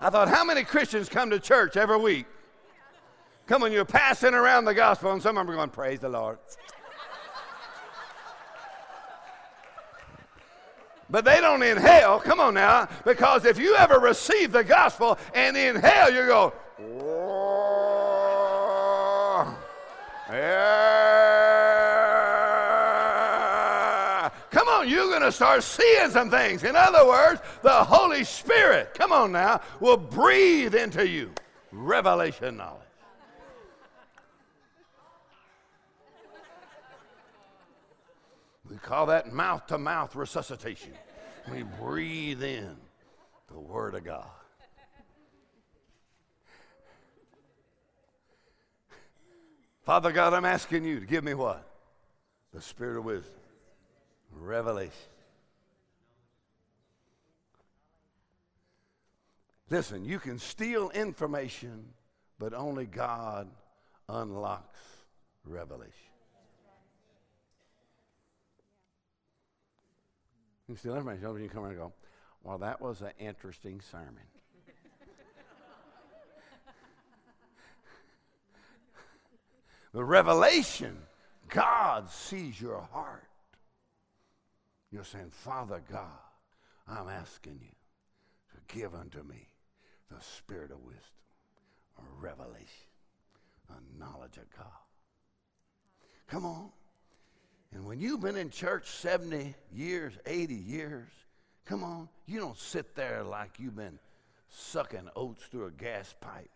I thought, how many Christians come to church every week? Come on, you're passing around the gospel, and some of them are going, Praise the Lord. But they don't inhale. Come on now. Because if you ever receive the gospel and inhale, you go, yeah. Come on, you're going to start seeing some things. In other words, the Holy Spirit, come on now, will breathe into you revelation knowledge. We call that mouth to mouth resuscitation. We breathe in the Word of God. Father God, I'm asking you to give me what? The spirit of wisdom, revelation. Listen, you can steal information, but only God unlocks revelation. You steal information, you come around and go, well, that was an interesting sermon. *laughs* the revelation, God sees your heart. You're saying, Father God, I'm asking you to give unto me the spirit of wisdom, a revelation, a knowledge of God. Come on. And when you've been in church 70 years, 80 years, come on, you don't sit there like you've been sucking oats through a gas pipe.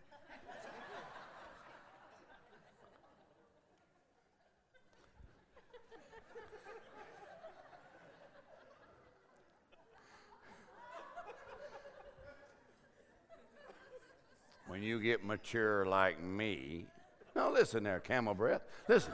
When you get mature like me, now listen there, camel breath. Listen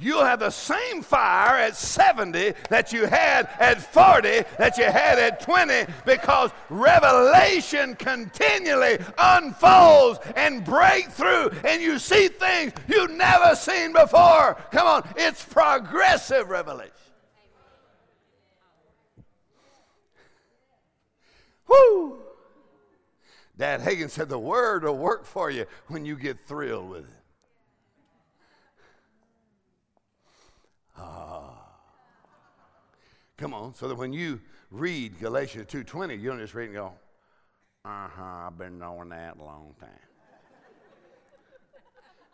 you'll have the same fire at 70 that you had at 40, that you had at 20, because revelation continually unfolds and breaks through, and you see things you've never seen before. Come on, it's progressive revelation. Woo! Dad Hagin said the word will work for you when you get thrilled with it. Ah. Come on, so that when you read Galatians 2.20, you don't just read and go, uh-huh, I've been knowing that a long time.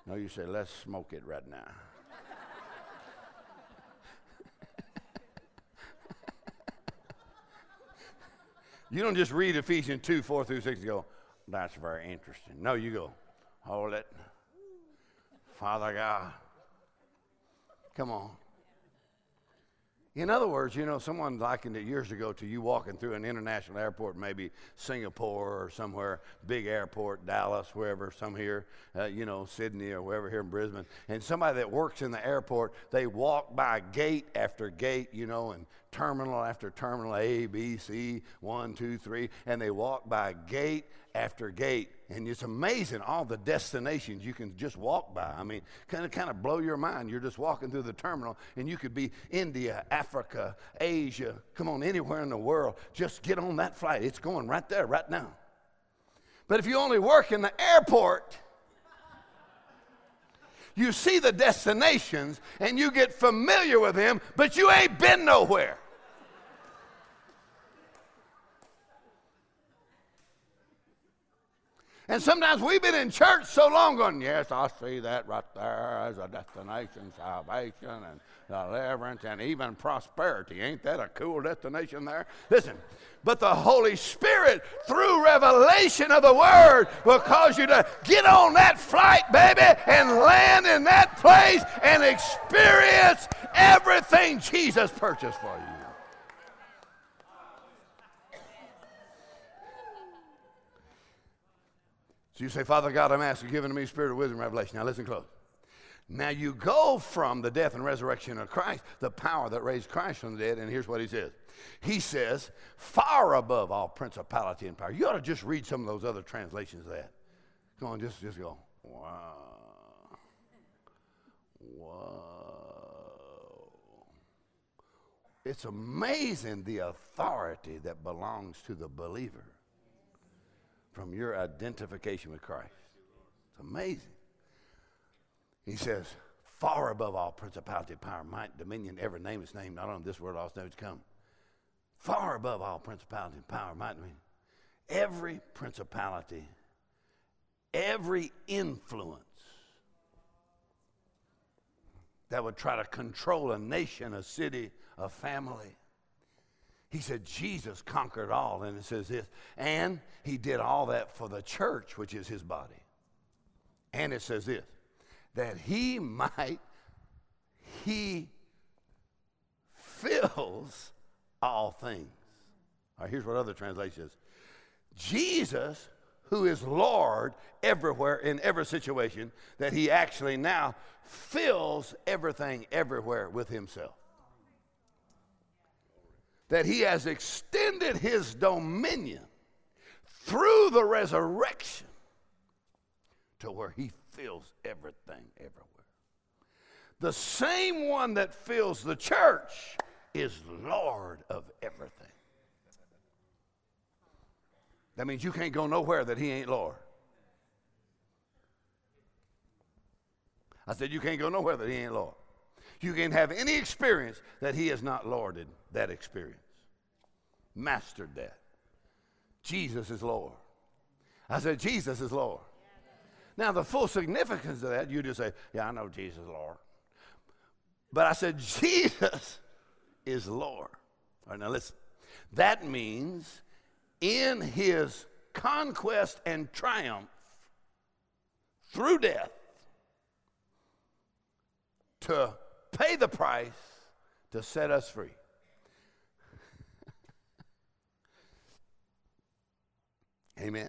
no, you say, let's smoke it right now. *laughs* you don't just read Ephesians 2, 4 through 6 and go, that's very interesting. No, you go, hold it. Father God, come on. In other words, you know, someone likened it years ago to you walking through an international airport, maybe Singapore or somewhere, big airport, Dallas, wherever, some here, uh, you know, Sydney or wherever here in Brisbane. And somebody that works in the airport, they walk by gate after gate, you know, and terminal after terminal, A, B, C, one, two, three, and they walk by gate after gate. And it's amazing all the destinations you can just walk by. I mean, kind of kind of blow your mind. You're just walking through the terminal, and you could be India, Africa, Asia, come on, anywhere in the world. Just get on that flight. It's going right there, right now. But if you only work in the airport, you see the destinations and you get familiar with them, but you ain't been nowhere. And sometimes we've been in church so long going, yes, I see that right there as a destination, salvation and deliverance and even prosperity. Ain't that a cool destination there? Listen, but the Holy Spirit, through revelation of the Word, will cause you to get on that flight, baby, and land in that place and experience everything Jesus purchased for you. So you say, Father God, I'm asking, giving to me spirit of wisdom, revelation. Now listen close. Now you go from the death and resurrection of Christ, the power that raised Christ from the dead, and here's what he says. He says, far above all principality and power. You ought to just read some of those other translations of that. Come on, just, just go, wow. Whoa. It's amazing the authority that belongs to the believer from your identification with Christ. It's amazing. He says, far above all principality, power, might, dominion, every name is named, not on this world, also knows to come. Far above all principality, power, might, dominion. Every principality, every influence that would try to control a nation, a city, a family he said Jesus conquered all. And it says this, and he did all that for the church, which is his body. And it says this, that he might, he fills all things. All right, here's what other translation says. Jesus, who is Lord everywhere in every situation, that he actually now fills everything everywhere with himself that he has extended his dominion through the resurrection to where he fills everything everywhere. The same one that fills the church is Lord of everything. That means you can't go nowhere that he ain't Lord. I said, You can't go nowhere that he ain't Lord. You can't have any experience that he has not lorded that experience, mastered that. Jesus is Lord. I said, Jesus is Lord. Now, the full significance of that, you just say, Yeah, I know Jesus is Lord. But I said, *laughs* Jesus is Lord. All right, now listen. That means in his conquest and triumph through death to pay the price to set us free. Amen.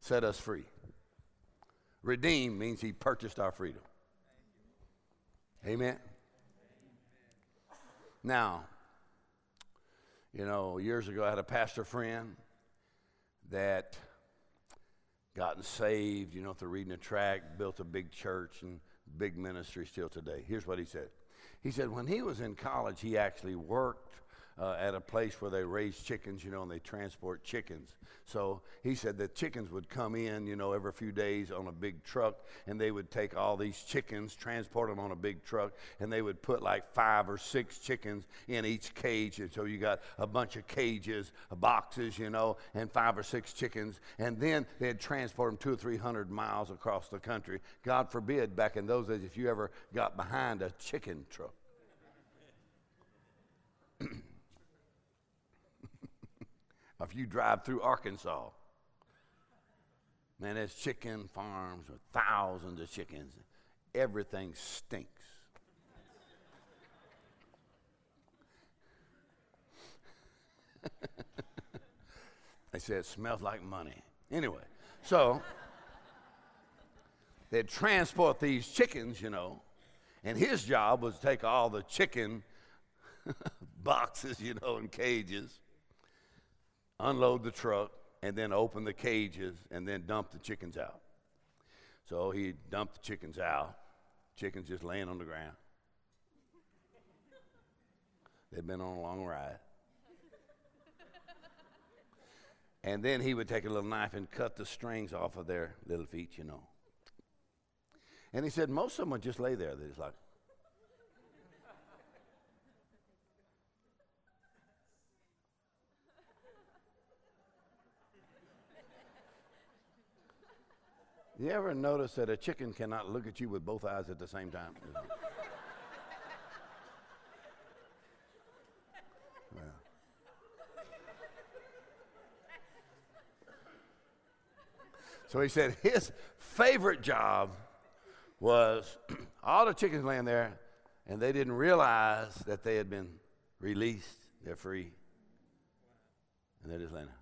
Set us free. Redeem means he purchased our freedom. Amen. Now, you know, years ago I had a pastor friend that gotten saved, you know, through reading a tract, built a big church and big ministry still today. Here's what he said. He said when he was in college, he actually worked uh, at a place where they raise chickens, you know, and they transport chickens. So he said the chickens would come in, you know, every few days on a big truck, and they would take all these chickens, transport them on a big truck, and they would put like five or six chickens in each cage. And so you got a bunch of cages, uh, boxes, you know, and five or six chickens. And then they'd transport them two or three hundred miles across the country. God forbid, back in those days, if you ever got behind a chicken truck. If you drive through Arkansas, man, there's chicken farms with thousands of chickens. Everything stinks. *laughs* they said it smells like money. Anyway, so they'd transport these chickens, you know, and his job was to take all the chicken *laughs* boxes, you know, and cages unload the truck, and then open the cages and then dump the chickens out. So he dumped the chickens out. Chickens just laying on the ground. They'd been on a long ride. And then he would take a little knife and cut the strings off of their little feet, you know. And he said most of them would just lay there. They're just like, You ever notice that a chicken cannot look at you with both eyes at the same time? *laughs* well. So he said his favorite job was *clears throat* all the chickens laying there, and they didn't realize that they had been released. They're free. And they're just laying there.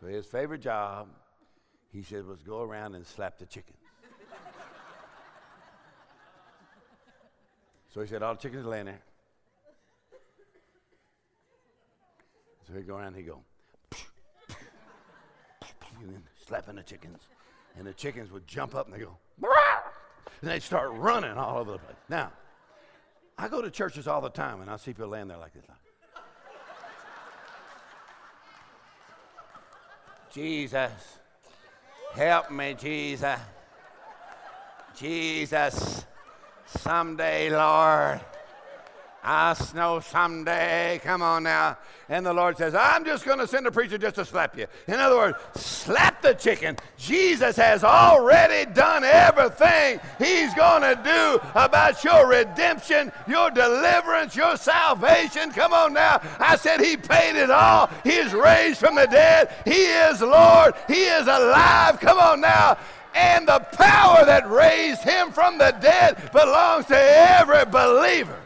So his favorite job, he said, was go around and slap the chickens. so he said, all the chickens are laying there. So he'd go around he'd go, and slapping the chickens. And the chickens would jump up and they go, and they'd start running all over the place. Now, I go to churches all the time and I see people laying there like this. Jesus, help me, Jesus. Jesus, someday, Lord. I know someday. Come on now. And the Lord says, I'm just going to send a preacher just to slap you. In other words, slap the chicken. Jesus has already done everything He's going to do about your redemption, your deliverance, your salvation. Come on now. I said He paid it all. He is raised from the dead. He is Lord. He is alive. Come on now and the power that raised him from the dead belongs to every believer.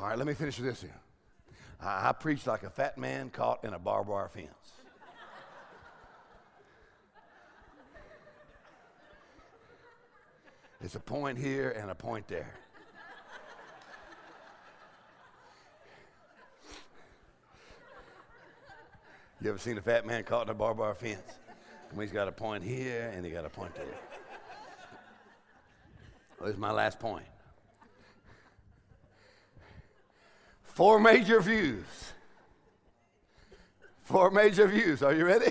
All right, let me finish with this here. I, I preach like a fat man caught in a barbed wire fence. It's a point here and a point there. You ever seen a fat man caught in a barbed wire fence? And he's got a point here and he got a point there. Well, this is my last point. Four major views. Four major views. Are you ready?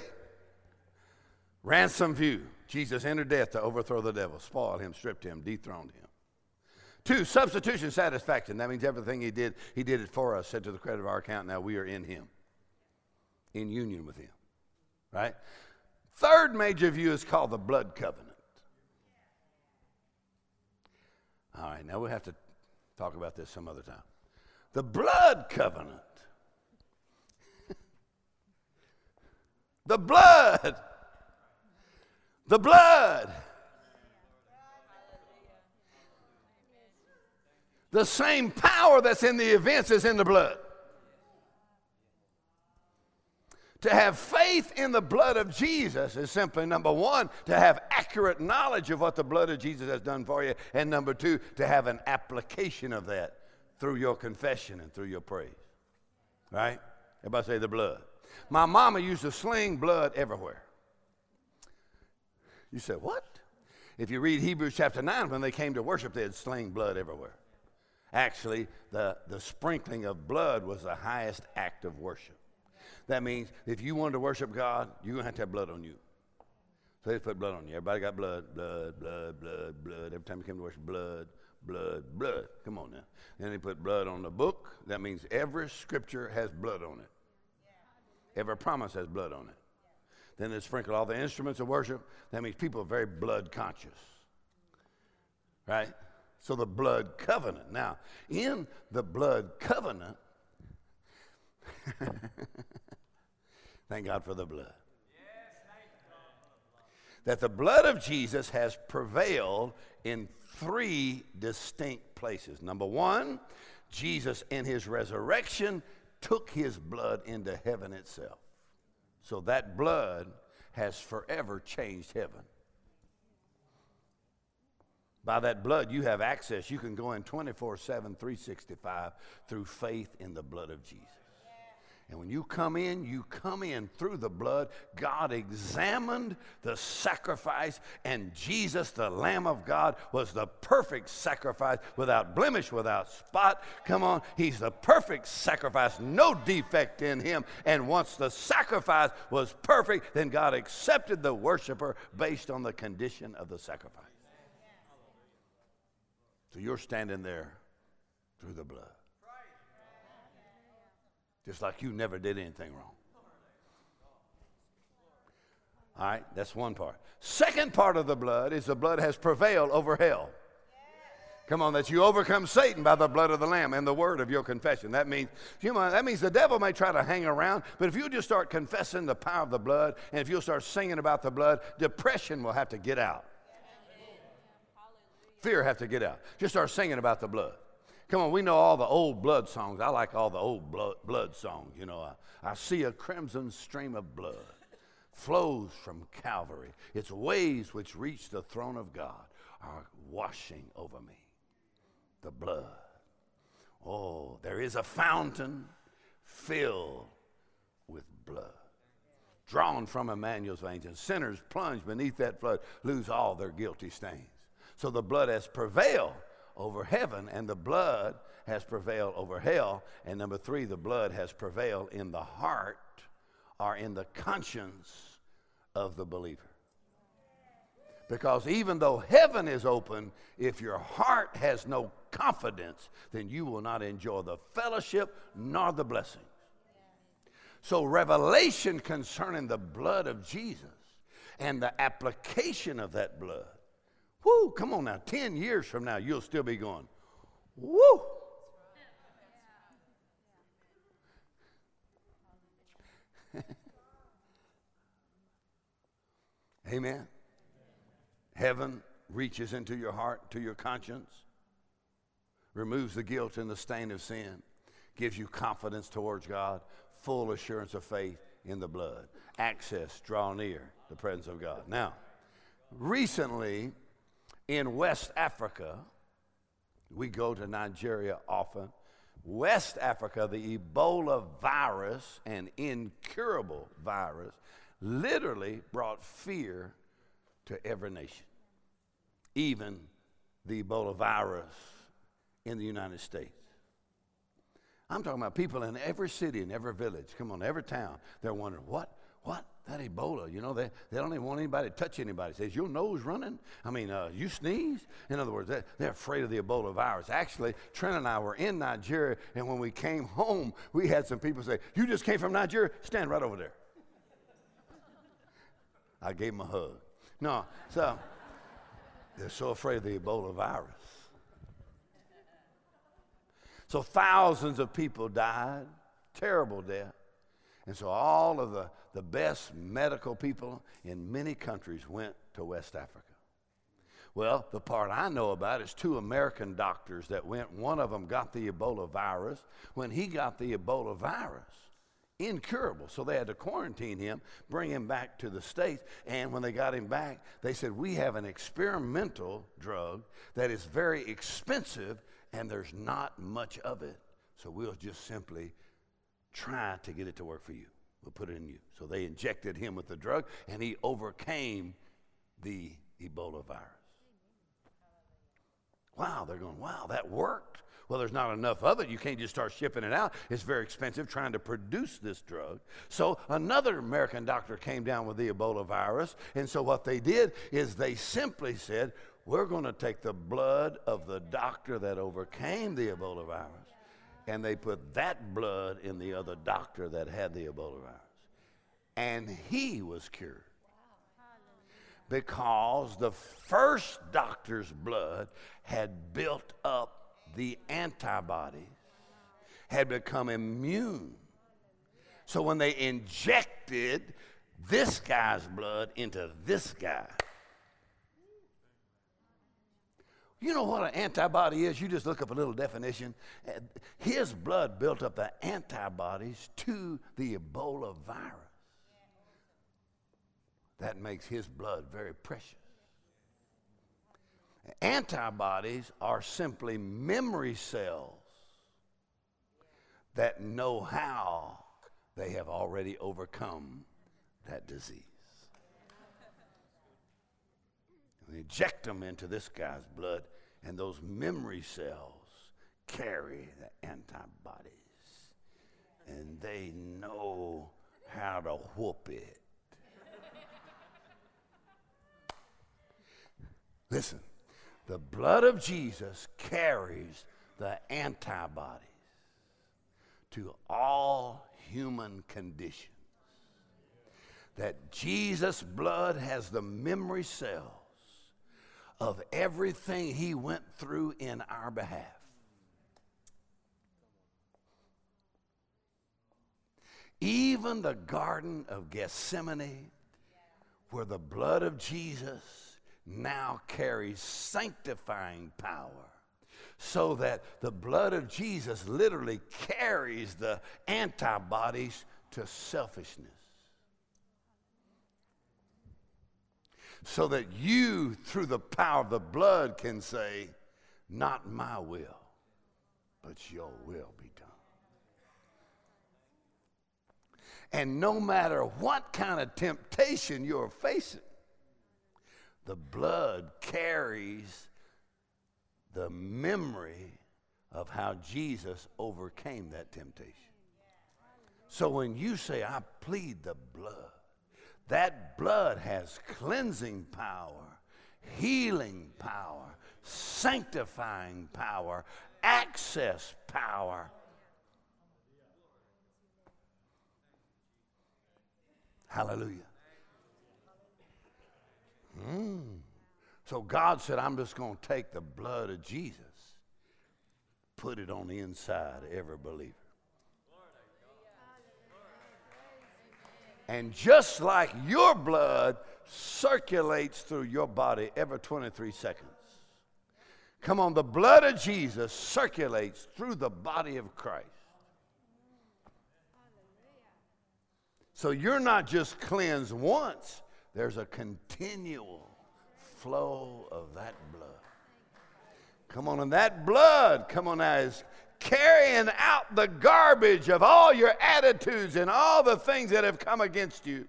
Ransom view. Jesus entered death to overthrow the devil, spoil him, stripped him, dethroned him. Two, substitution satisfaction. That means everything he did, he did it for us, said to the credit of our account. Now we are in him, in union with him. Right? Third major view is called the blood covenant. All right, now we have to talk about this some other time the blood covenant. the blood. The blood. The same power that's in the events is in the blood. To have faith in the blood of Jesus is simply number one, to have accurate knowledge of what the blood of Jesus has done for you, and number two, to have an application of that through your confession and through your praise. Right? Everybody say the blood. My mama used to sling blood everywhere. You said, what? If you read Hebrews chapter 9, when they came to worship, they had sling blood everywhere. Actually, the, the sprinkling of blood was the highest act of worship. That means if you wanted to worship God, you're going to have to have blood on you. So they put blood on you. Everybody got blood, blood, blood, blood, blood. Every time you came to worship, blood, blood, blood. Come on now. Then they put blood on the book. That means every scripture has blood on it. Every promise has blood on it. Then they sprinkle all the instruments of worship. That means people are very blood conscious. Right? So the blood covenant. Now, in the blood covenant, *laughs* thank God for the blood. That the blood of Jesus has prevailed in three distinct places. Number one, Jesus in his resurrection took his blood into heaven itself. So that blood has forever changed heaven. By that blood, you have access. You can go in 24 7, 365 through faith in the blood of Jesus. And when you come in, you come in through the blood. God examined the sacrifice, and Jesus, the Lamb of God, was the perfect sacrifice without blemish, without spot. Come on, He's the perfect sacrifice, no defect in Him. And once the sacrifice was perfect, then God accepted the worshiper based on the condition of the sacrifice. So you're standing there through the blood just like you never did anything wrong. All right, that's one part. Second part of the blood is the blood has prevailed over hell. Come on, that you overcome Satan by the blood of the Lamb and the word of your confession. That means, you know, that means the devil may try to hang around, but if you just start confessing the power of the blood, and if you'll start singing about the blood, depression will have to get out. Fear have to get out. Just start singing about the blood. Come on, we know all the old blood songs. I like all the old blood, blood songs. You know, I, I see a crimson stream of blood flows from Calvary. Its waves which reach the throne of God are washing over me. The blood. Oh, there is a fountain filled with blood. Drawn from Emmanuel's veins, and sinners plunge beneath that flood, lose all their guilty stains. So the blood has prevailed over heaven, and the blood has prevailed over hell. And number three, the blood has prevailed in the heart or in the conscience of the believer. Because even though heaven is open, if your heart has no confidence, then you will not enjoy the fellowship nor the blessings. So, revelation concerning the blood of Jesus and the application of that blood Woo, come on now. 10 years from now, you'll still be going, woo. *laughs* Amen. Heaven reaches into your heart, to your conscience, removes the guilt and the stain of sin, gives you confidence towards God, full assurance of faith in the blood, access, draw near the presence of God. Now, recently, in West Africa, we go to Nigeria often. West Africa, the Ebola virus, an incurable virus, literally brought fear to every nation, even the Ebola virus in the United States. I'm talking about people in every city, in every village, come on, every town. They're wondering, what, what, that Ebola, you know, they, they don't even want anybody to touch anybody. Says, your nose running? I mean, uh, you sneeze? In other words, they, they're afraid of the Ebola virus. Actually, Trent and I were in Nigeria, and when we came home, we had some people say, you just came from Nigeria? Stand right over there. I gave them a hug. No, so they're so afraid of the Ebola virus. So thousands of people died, terrible death. And so all of the, the best medical people in many countries went to West Africa. Well, the part I know about is two American doctors that went. One of them got the Ebola virus. When he got the Ebola virus, incurable. So they had to quarantine him, bring him back to the States. And when they got him back, they said, We have an experimental drug that is very expensive and there's not much of it. So we'll just simply try to get it to work for you. We'll put it in you. So they injected him with the drug, and he overcame the Ebola virus. Wow, they're going, wow, that worked. Well, there's not enough of it. You can't just start shipping it out. It's very expensive trying to produce this drug. So another American doctor came down with the Ebola virus. And so what they did is they simply said, we're going to take the blood of the doctor that overcame the Ebola virus and they put that blood in the other doctor that had the Ebola virus. And he was cured. Because the first doctor's blood had built up the antibodies, had become immune. So when they injected this guy's blood into this guy, You know what an antibody is? You just look up a little definition. Uh, his blood built up the antibodies to the Ebola virus. That makes his blood very precious. Antibodies are simply memory cells that know how they have already overcome that disease. And inject them into this guy's blood, and those memory cells carry the antibodies. And they know how to whoop it. Listen, the blood of Jesus carries the antibodies to all human conditions. that Jesus' blood has the memory cells of everything he went through in our behalf. Even the Garden of Gethsemane, where the blood of Jesus now carries sanctifying power, so that the blood of Jesus literally carries the antibodies to selfishness. So that you, through the power of the blood, can say, Not my will, but your will be done. And no matter what kind of temptation you're facing, the blood carries the memory of how Jesus overcame that temptation. So when you say, I plead the blood, that blood has cleansing power, healing power, sanctifying power, access power. Hallelujah. Mm. So God said, I'm just going to take the blood of Jesus, put it on the inside of every believer. And just like your blood circulates through your body every 23 seconds, come on, the blood of Jesus circulates through the body of Christ. So you're not just cleansed once, there's a continual flow of that blood. Come on, and that blood, come on now, is carrying out the garbage of all your attitudes and all the things that have come against you.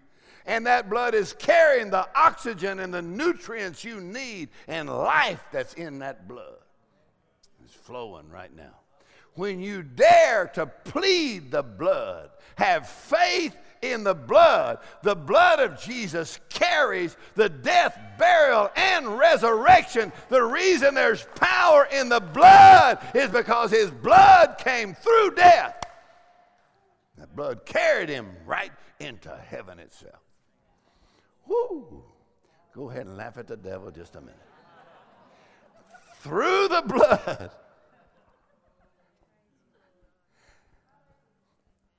And that blood is carrying the oxygen and the nutrients you need and life that's in that blood. It's flowing right now. When you dare to plead the blood, have faith in the blood. The blood of Jesus carries the death, burial, and resurrection. The reason there's power in the blood is because his blood came through death. That blood carried him right into heaven itself. Woo! Go ahead and laugh at the devil just a minute. Through the blood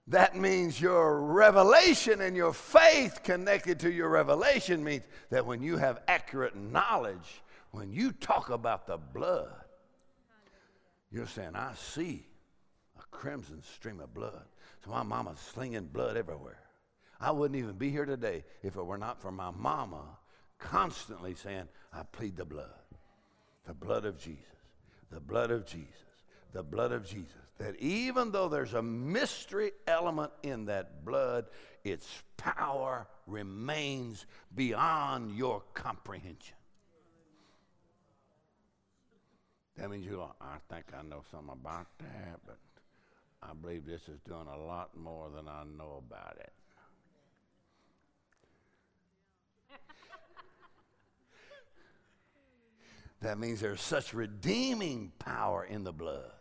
That means your revelation and your faith connected to your revelation means that when you have accurate knowledge, when you talk about the blood, you're saying, I see a crimson stream of blood. So my mama's slinging blood everywhere. I wouldn't even be here today if it were not for my mama constantly saying, I plead the blood. The blood of Jesus. The blood of Jesus. The blood of Jesus that even though there's a mystery element in that blood, its power remains beyond your comprehension. That means you go, I think I know something about that, but I believe this is doing a lot more than I know about it. *laughs* that means there's such redeeming power in the blood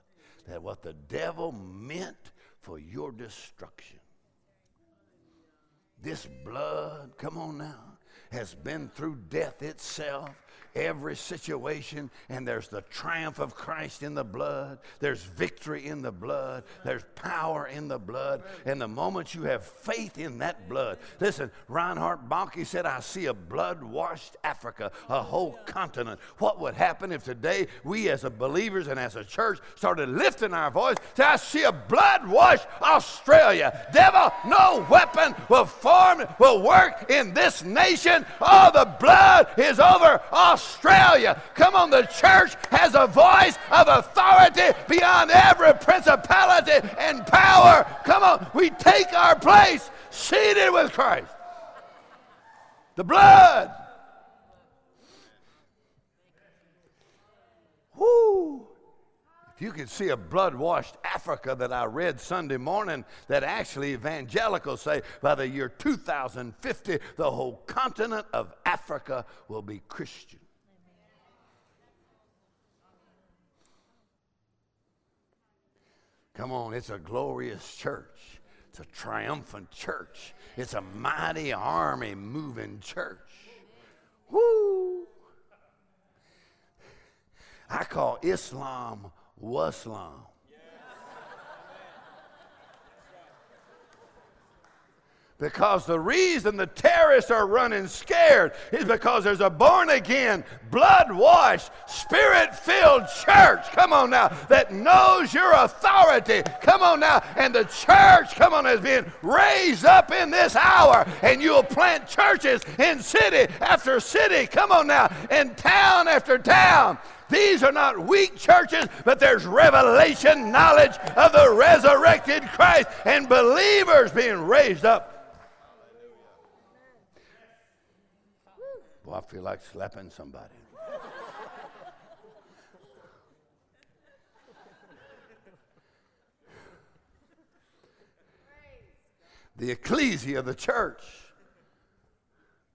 that what the devil meant for your destruction, this blood, come on now, has been through death itself every situation, and there's the triumph of Christ in the blood. There's victory in the blood. There's power in the blood. And the moment you have faith in that blood, listen, Reinhard Bonnke said, I see a blood washed Africa, a whole continent. What would happen if today we, as a believers and as a church, started lifting our voice? Say, I see a blood washed Australia. Devil, no weapon will form, will work in this nation. All the blood is over Australia. Australia. Come on, the church has a voice of authority beyond every principality and power. Come on, we take our place seated with Christ. The blood. Whoo. If you could see a blood washed Africa that I read Sunday morning, that actually evangelicals say by the year 2050, the whole continent of Africa will be Christian. Come on, it's a glorious church. It's a triumphant church. It's a mighty army moving church. Woo! I call Islam Waslam. Because the reason the terrorists are running scared is because there's a born again, blood washed, spirit filled church, come on now, that knows your authority. Come on now. And the church, come on, has been raised up in this hour. And you'll plant churches in city after city, come on now, in town after town. These are not weak churches, but there's revelation knowledge of the resurrected Christ and believers being raised up Boy, I feel like slapping somebody. the ecclesia, the church,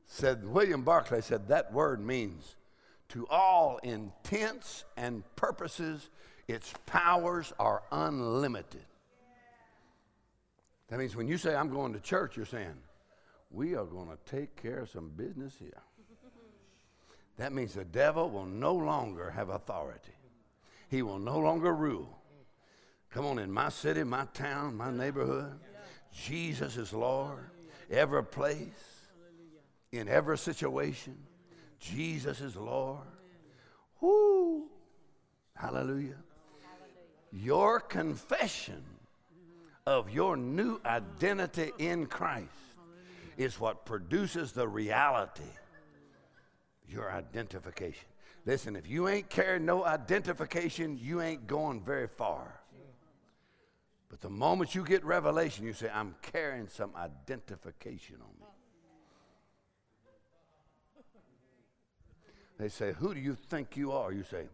said, William Barclay said that word means to all intents and purposes, its powers are unlimited. That means when you say, I'm going to church, you're saying, we are going to take care of some business here. That means the devil will no longer have authority. He will no longer rule. Come on, in my city, my town, my neighborhood, Jesus is Lord. Every place, in every situation, Jesus is Lord. Whoo! Hallelujah. Your confession of your new identity in Christ is what produces the reality your identification. Listen, if you ain't carrying no identification, you ain't going very far. But the moment you get revelation, you say, I'm carrying some identification on me. They say, Who do you think you are? You say,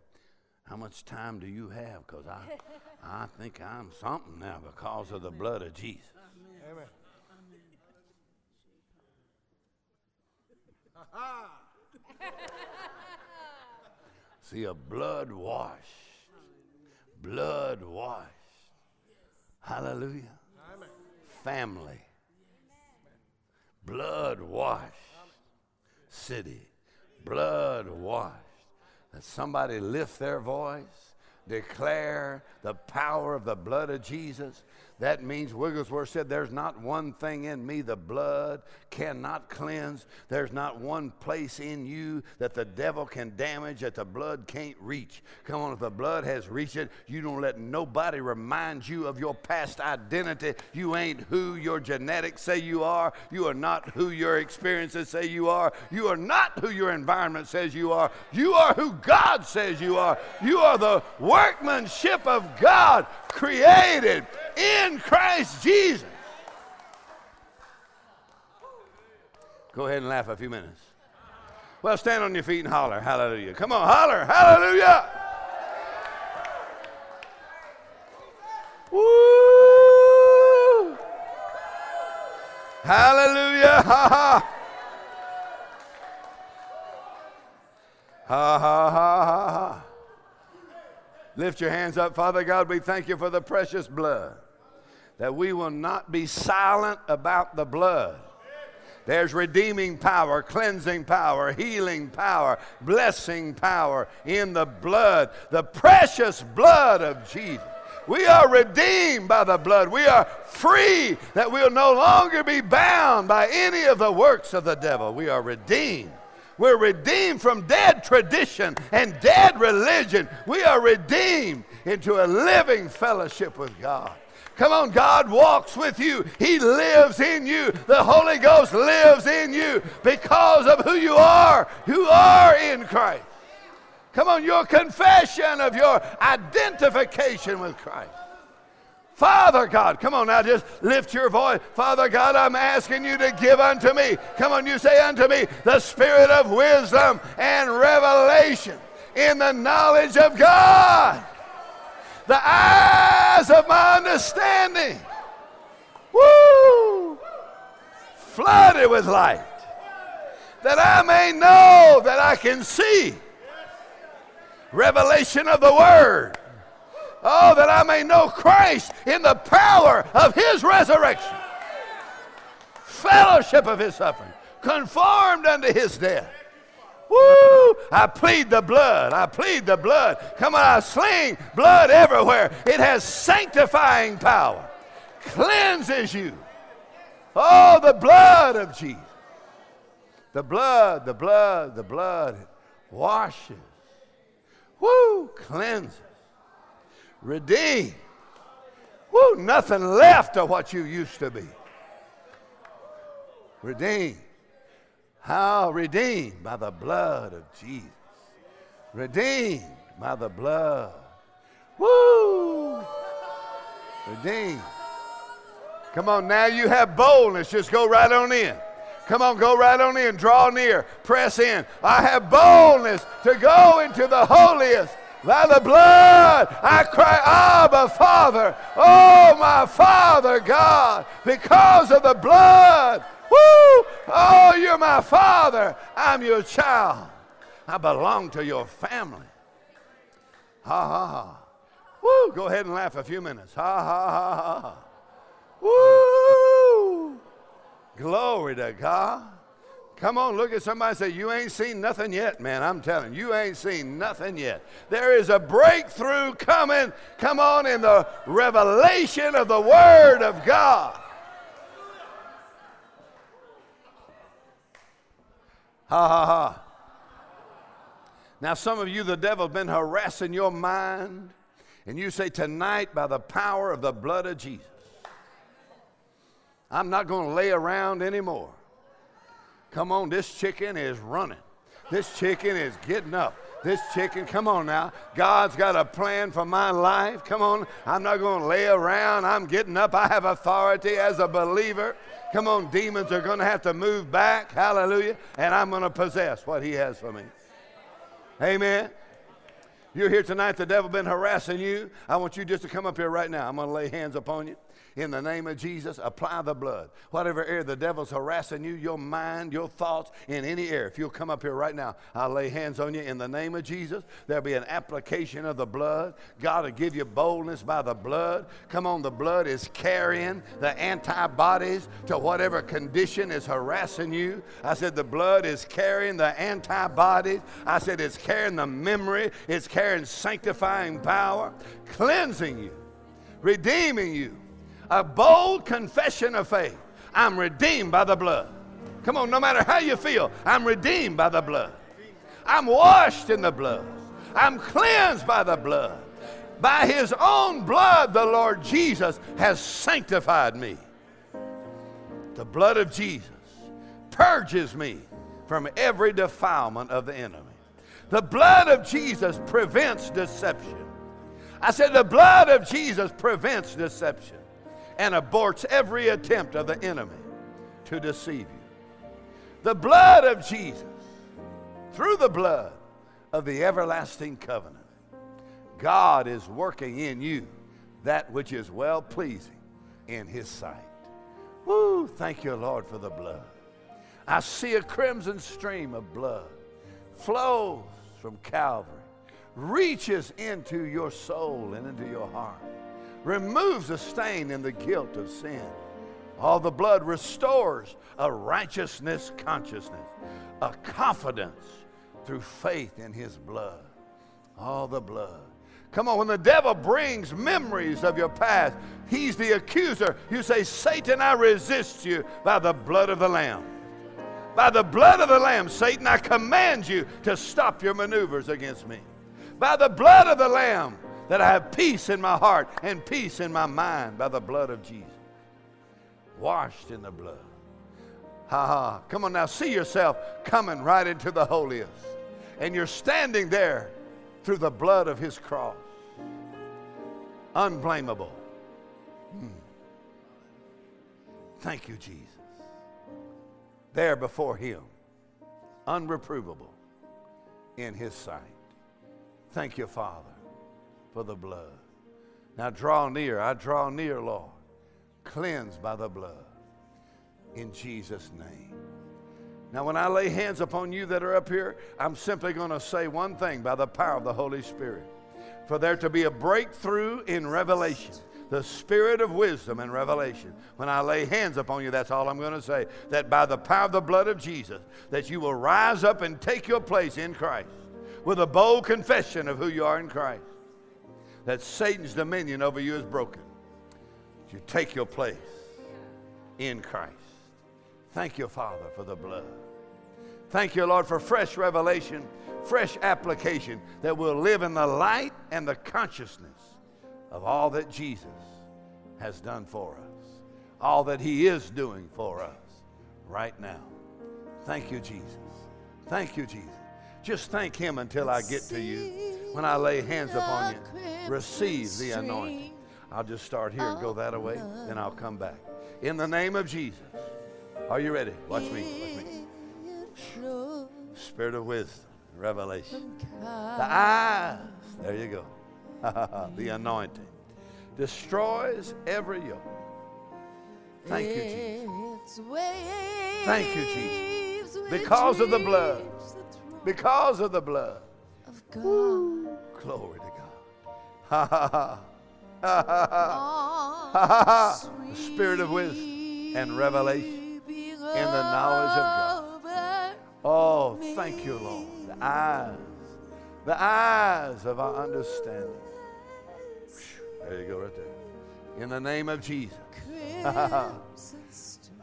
How much time do you have? Because I, *laughs* I think I'm something now because of the blood of Jesus. Amen. Amen. *laughs* See, a blood washed, blood washed. Hallelujah. Family, blood washed city, blood washed. That somebody lift their voice, declare the power of the blood of Jesus that means Wigglesworth said, There's not one thing in me the blood cannot cleanse. There's not one place in you that the devil can damage that the blood can't reach. Come on, if the blood has reached it, you don't let nobody remind you of your past identity. You ain't who your genetics say you are. You are not who your experiences say you are. You are not who your environment says you are. You are who God says you are. You are the workmanship of God created in Christ Jesus. Go ahead and laugh a few minutes. Well, stand on your feet and holler, hallelujah. Come on, holler, hallelujah. Woo! Hallelujah. Ha ha. Ha ha ha ha ha. Lift your hands up. Father God, we thank you for the precious blood. That we will not be silent about the blood. There's redeeming power, cleansing power, healing power, blessing power in the blood, the precious blood of Jesus. We are redeemed by the blood. We are free that we'll no longer be bound by any of the works of the devil. We are redeemed we're redeemed from dead tradition and dead religion. We are redeemed into a living fellowship with God. Come on, God walks with you. He lives in you. The Holy Ghost lives in you because of who you are, who are in Christ. Come on, your confession of your identification with Christ. Father God, come on now, just lift your voice. Father God, I'm asking you to give unto me, come on, you say unto me, the spirit of wisdom and revelation in the knowledge of God, the eyes of my understanding. Woo! Flooded with light, that I may know that I can see. Revelation of the Word Oh, that I may know Christ in the power of his resurrection. fellowship of his suffering, conformed unto his death. Woo! I plead the blood. I plead the blood. Come on, I sling blood everywhere. It has sanctifying power, cleanses you. Oh, the blood of Jesus. The blood, the blood, the blood washes. Woo! Cleanses. Redeem. Woo! Nothing left of what you used to be. Redeem. How redeemed by the blood of Jesus. Redeemed by the blood. Woo! Redeemed. Come on, now you have boldness. Just go right on in. Come on, go right on in. Draw near. Press in. I have boldness to go into the holiest by the blood. I cry, Abba, Father. Oh, my Father God, because of the blood. Woo! Oh, you're my Father. I'm your child. I belong to your family. Ha ha ha. Woo! Go ahead and laugh a few minutes. Ha ha ha ha. Woo! Glory to God. Come on, look at somebody say, You ain't seen nothing yet, man. I'm telling you, you ain't seen nothing yet. There is a breakthrough coming. Come on, in the revelation of the Word of God. Ha ha ha. Now, some of you, the devil's been harassing your mind, and you say, Tonight, by the power of the blood of Jesus, I'm not going to lay around anymore. Come on, this chicken is running. This chicken is getting up. This chicken, come on now. God's got a plan for my life. Come on. I'm not going to lay around. I'm getting up. I have authority as a believer. Come on, demons are going to have to move back. Hallelujah. And I'm going to possess what He has for me. Amen. You're here tonight, the devil been harassing you. I want you just to come up here right now. I'm going to lay hands upon you in the name of Jesus, apply the blood. Whatever area the devil's harassing you, your mind, your thoughts, in any area, if you'll come up here right now, I'll lay hands on you in the name of Jesus. There'll be an application of the blood. God will give you boldness by the blood. Come on, the blood is carrying the antibodies to whatever condition is harassing you. I said the blood is carrying the antibodies. I said it's carrying the memory, it's carrying sanctifying power, cleansing you, redeeming you a bold confession of faith. I'm redeemed by the blood. Come on, no matter how you feel, I'm redeemed by the blood. I'm washed in the blood. I'm cleansed by the blood. By his own blood, the Lord Jesus has sanctified me. The blood of Jesus purges me from every defilement of the enemy. The blood of Jesus prevents deception. I said, the blood of Jesus prevents deception and aborts every attempt of the enemy to deceive you. The blood of Jesus, through the blood of the everlasting covenant, God is working in you that which is well pleasing in His sight. Woo, thank you, Lord, for the blood. I see a crimson stream of blood flows from Calvary, reaches into your soul and into your heart removes the stain and the guilt of sin. All the blood restores a righteousness consciousness, a confidence through faith in his blood. All the blood. Come on, when the devil brings memories of your past, he's the accuser. You say, Satan, I resist you by the blood of the Lamb. By the blood of the Lamb, Satan, I command you to stop your maneuvers against me. By the blood of the Lamb, that I have peace in my heart and peace in my mind by the blood of Jesus. Washed in the blood. Ha ha. Come on now, see yourself coming right into the holiest. And you're standing there through the blood of his cross. Unblameable. Hmm. Thank you, Jesus. There before him, unreprovable in his sight. Thank you, Father for the blood. Now draw near. I draw near, Lord. Cleansed by the blood. In Jesus' name. Now, when I lay hands upon you that are up here, I'm simply going to say one thing by the power of the Holy Spirit. For there to be a breakthrough in revelation, the spirit of wisdom and revelation. When I lay hands upon you, that's all I'm going to say. That by the power of the blood of Jesus, that you will rise up and take your place in Christ with a bold confession of who you are in Christ. That Satan's dominion over you is broken. You take your place in Christ. Thank you, Father, for the blood. Thank you, Lord, for fresh revelation, fresh application that will live in the light and the consciousness of all that Jesus has done for us, all that He is doing for us right now. Thank you, Jesus. Thank you, Jesus. Just thank Him until I get to you. When I lay hands upon you, receive the anointing. I'll just start here and go that way, then I'll come back. In the name of Jesus. Are you ready? Watch me. Watch me. Spirit of wisdom, revelation. The eyes. There you go. *laughs* the anointing destroys every yoke. Thank you, Jesus. Thank you, Jesus. Because of the blood. Because of the blood. Woo. Glory to God. Ha ha ha. Ha ha ha. Ha ha ha. The spirit of wisdom and revelation in the knowledge of God. Oh, thank you, Lord. The eyes. The eyes of our understanding there you go, right there. In the name of Jesus.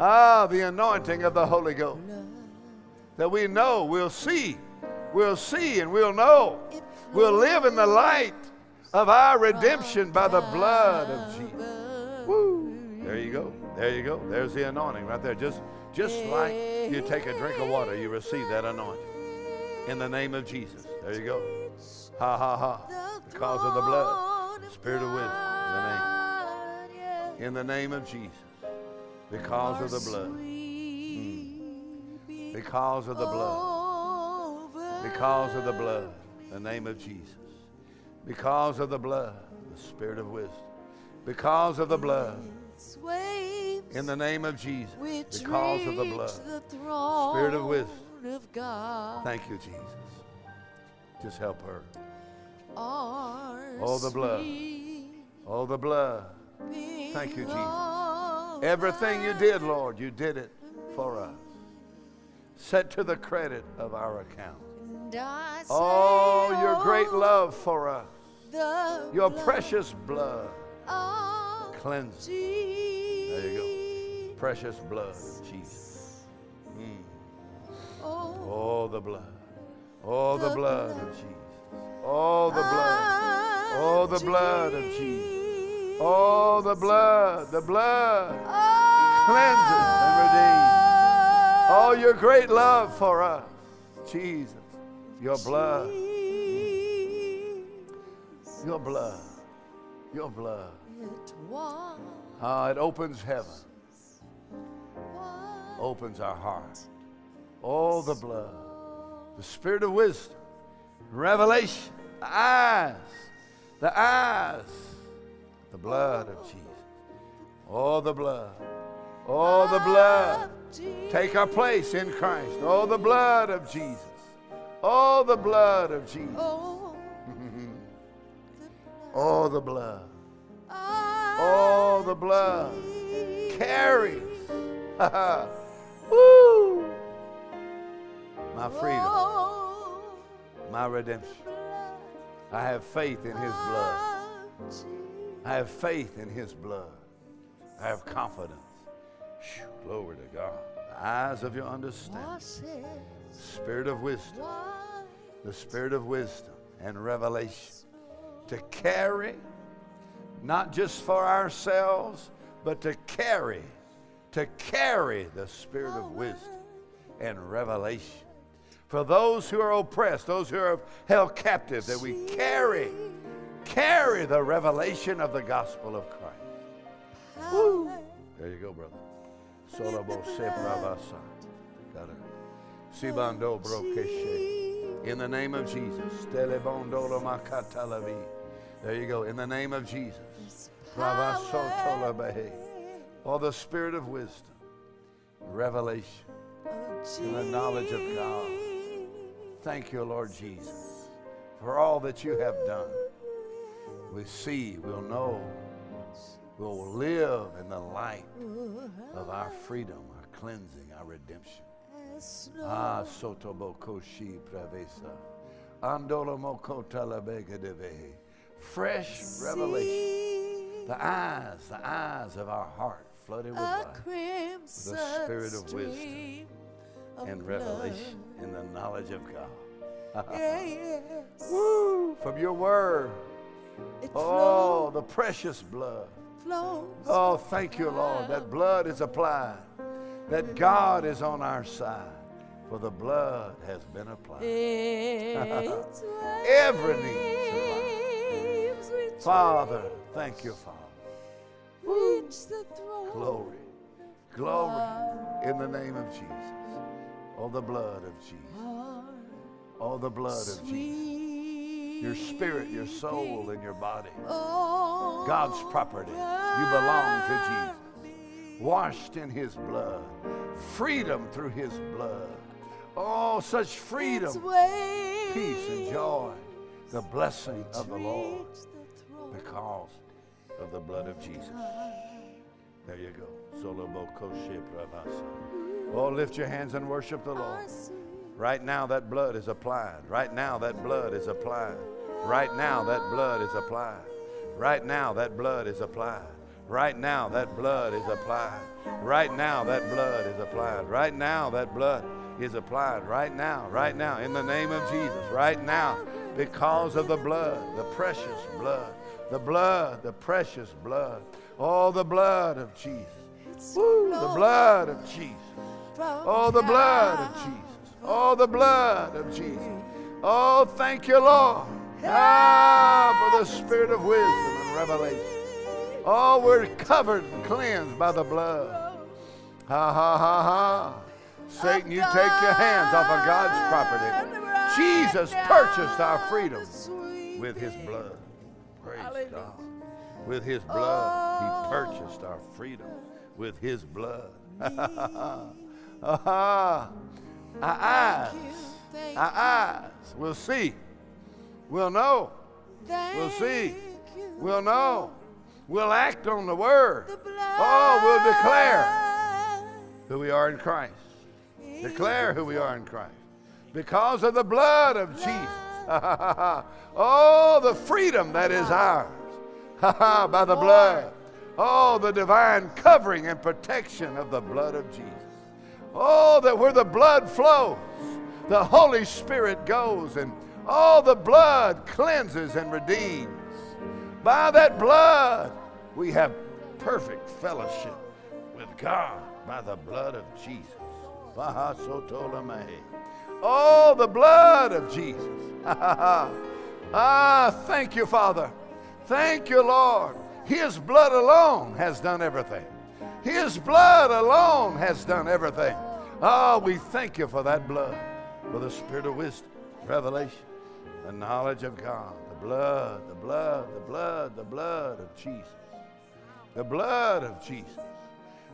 ah, the anointing of the Holy Ghost. That we know, we'll see, we'll see, and we'll know. We'll live in the light of our redemption by the blood of Jesus. Woo! There you go. There you go. There's the anointing right there. Just, just like you take a drink of water, you receive that anointing. In the name of Jesus. There you go. Ha ha ha. Because of the blood. Spirit of wisdom, in the name. In the name of Jesus. Because of the blood. Mm. Because of the blood. Because of the blood. The name of Jesus. Because of the blood. The Spirit of wisdom. Because of the blood. In the name of Jesus. Because of the blood. Spirit of wisdom. Thank you, Jesus. Just help her. Oh, the blood. Oh, the blood. Thank you, Jesus. Everything you did, Lord, you did it for us. Set to the credit of our account. Oh, your great love for us. Your precious blood. Cleanse. There you go. Precious blood of Jesus. Mm. Oh, the blood. Oh, the blood of Jesus. Oh, the blood. Oh, the blood of Jesus. Oh, the blood. The blood cleanses and redeems. Oh, your great love for us. Jesus. Your blood. Your blood. Your blood. Ah, it opens heaven. Opens our heart. All the blood. The spirit of wisdom. Revelation the eyes, the eyes, the blood of Jesus. All the blood. all the blood. Take our place in Christ. All the blood of Jesus. Oh, the blood of Jesus. oh, *laughs* the blood. Oh, the blood carries. *laughs* Woo! My freedom. My redemption. I have faith in His blood. I have faith in His blood. I have confidence. glory to God. The eyes of your understanding. Spirit of wisdom. The spirit of wisdom and revelation. To carry, not just for ourselves, but to carry, to carry the spirit of wisdom and revelation for those who are oppressed, those who are held captive, that we carry, carry the revelation of the gospel of Christ. Woo. There you go, brother. Solabo sepravasa. In the name of Jesus. Telebondolo makatalavi. There you go. In the name of Jesus. Oh, the spirit of wisdom, revelation, and the knowledge of God. Thank you, Lord Jesus, for all that you have done. We see, we'll know. We will live in the light of our freedom, our cleansing, our redemption. Ah, sotobokoshi pravesa. Andolomoko talabegedeve. Fresh revelation. The eyes, the eyes of our heart flooded with light. The spirit of wisdom and revelation in the knowledge of God. *laughs* yeah, yes. Woo! From your word. It Oh, the precious blood. flows. Oh, thank you, Lord. That blood is applied. That God is on our side. For the blood has been applied. *laughs* Every need Father, thank you, Father. reach the throne. Glory. Glory in the name of Jesus. Oh, the blood of Jesus. Oh, the blood of Jesus. Your spirit, your soul, and your body. God's property. You belong to Jesus. Washed in his blood. Freedom through his blood. Oh, such freedom, peace, and joy. The blessing of the Lord because of the blood of Jesus. There you go. Solobo koshe pravasa. Oh, lift your hands and worship the Lord. Right now, that blood is applied. Right now, that blood is applied. Right now, that blood is applied. Right now, that blood is applied. Right now, that blood is applied. Right now, that blood is applied. Right now, that blood is applied. Right now, right now, in the name of Jesus. Right now, because of the blood, the precious blood, the blood, the precious blood. Oh, the blood of Jesus. Woo, the blood of Jesus. Oh, the blood of Jesus. Oh, the blood of Jesus. Oh, thank you, Lord. Ah, for the spirit of wisdom and revelation. Oh, we're covered and cleansed by the blood. Ha ha ha ha. Satan, you take your hands off of God's property. Jesus purchased our freedom with his blood. Praise God. With his blood, he purchased our freedom with his blood. *laughs* Aha. Our eyes, our eyes will see. We'll know. We'll see. We'll know. We'll act on the word. Oh, we'll declare who we are in Christ. Declare who we are in Christ. Because of the blood of Jesus. *laughs* oh, the freedom that is ours. *laughs* By the blood. Oh, the divine covering and protection of the blood of Jesus. Oh, that where the blood flows, the Holy Spirit goes and all the blood cleanses and redeems. By that blood, we have perfect fellowship with God by the blood of Jesus. Oh, the blood of Jesus. *laughs* ah, thank you, Father. Thank you, Lord. His blood alone has done everything. His blood alone has done everything. Oh, we thank you for that blood, for the spirit of wisdom, revelation, the knowledge of God, the blood, the blood, the blood, the blood of Jesus. The blood of Jesus.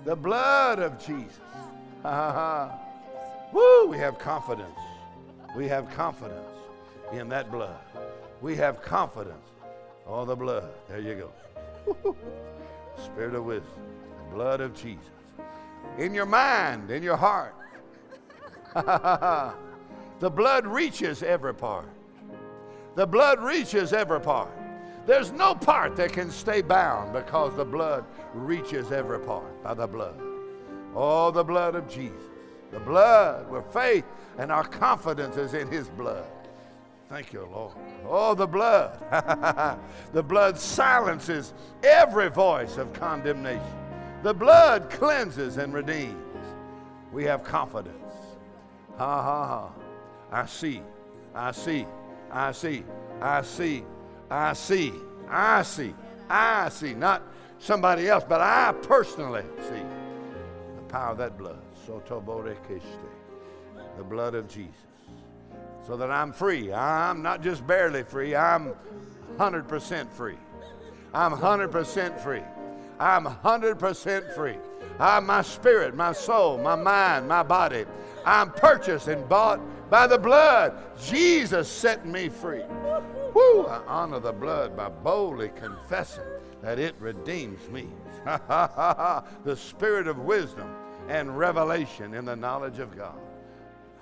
The blood of Jesus. Ha ha ha. Woo, we have confidence. We have confidence in that blood. We have confidence. All the blood. There you go. *laughs* Spirit of wisdom. The blood of Jesus. In your mind, in your heart. *laughs* the blood reaches every part. The blood reaches every part. There's no part that can stay bound because the blood reaches every part by the blood. Oh, the blood of Jesus. The blood where faith and our confidence is in his blood. Thank you, Lord. Oh, the blood. *laughs* the blood silences every voice of condemnation. The blood cleanses and redeems. We have confidence. Ha ha ha. I see. I see. I see. I see. I see. I see. I see. Not somebody else, but I personally see the power of that blood. The blood of Jesus. So that I'm free. I'm not just barely free, I'm 100% free. I'm 100% free. I'm 100% free. I'm my spirit, my soul, my mind, my body. I'm purchased and bought by the blood. Jesus set me free. Woo! I honor the blood by boldly confessing that it redeems me. *laughs* the spirit of wisdom and revelation in the knowledge of God.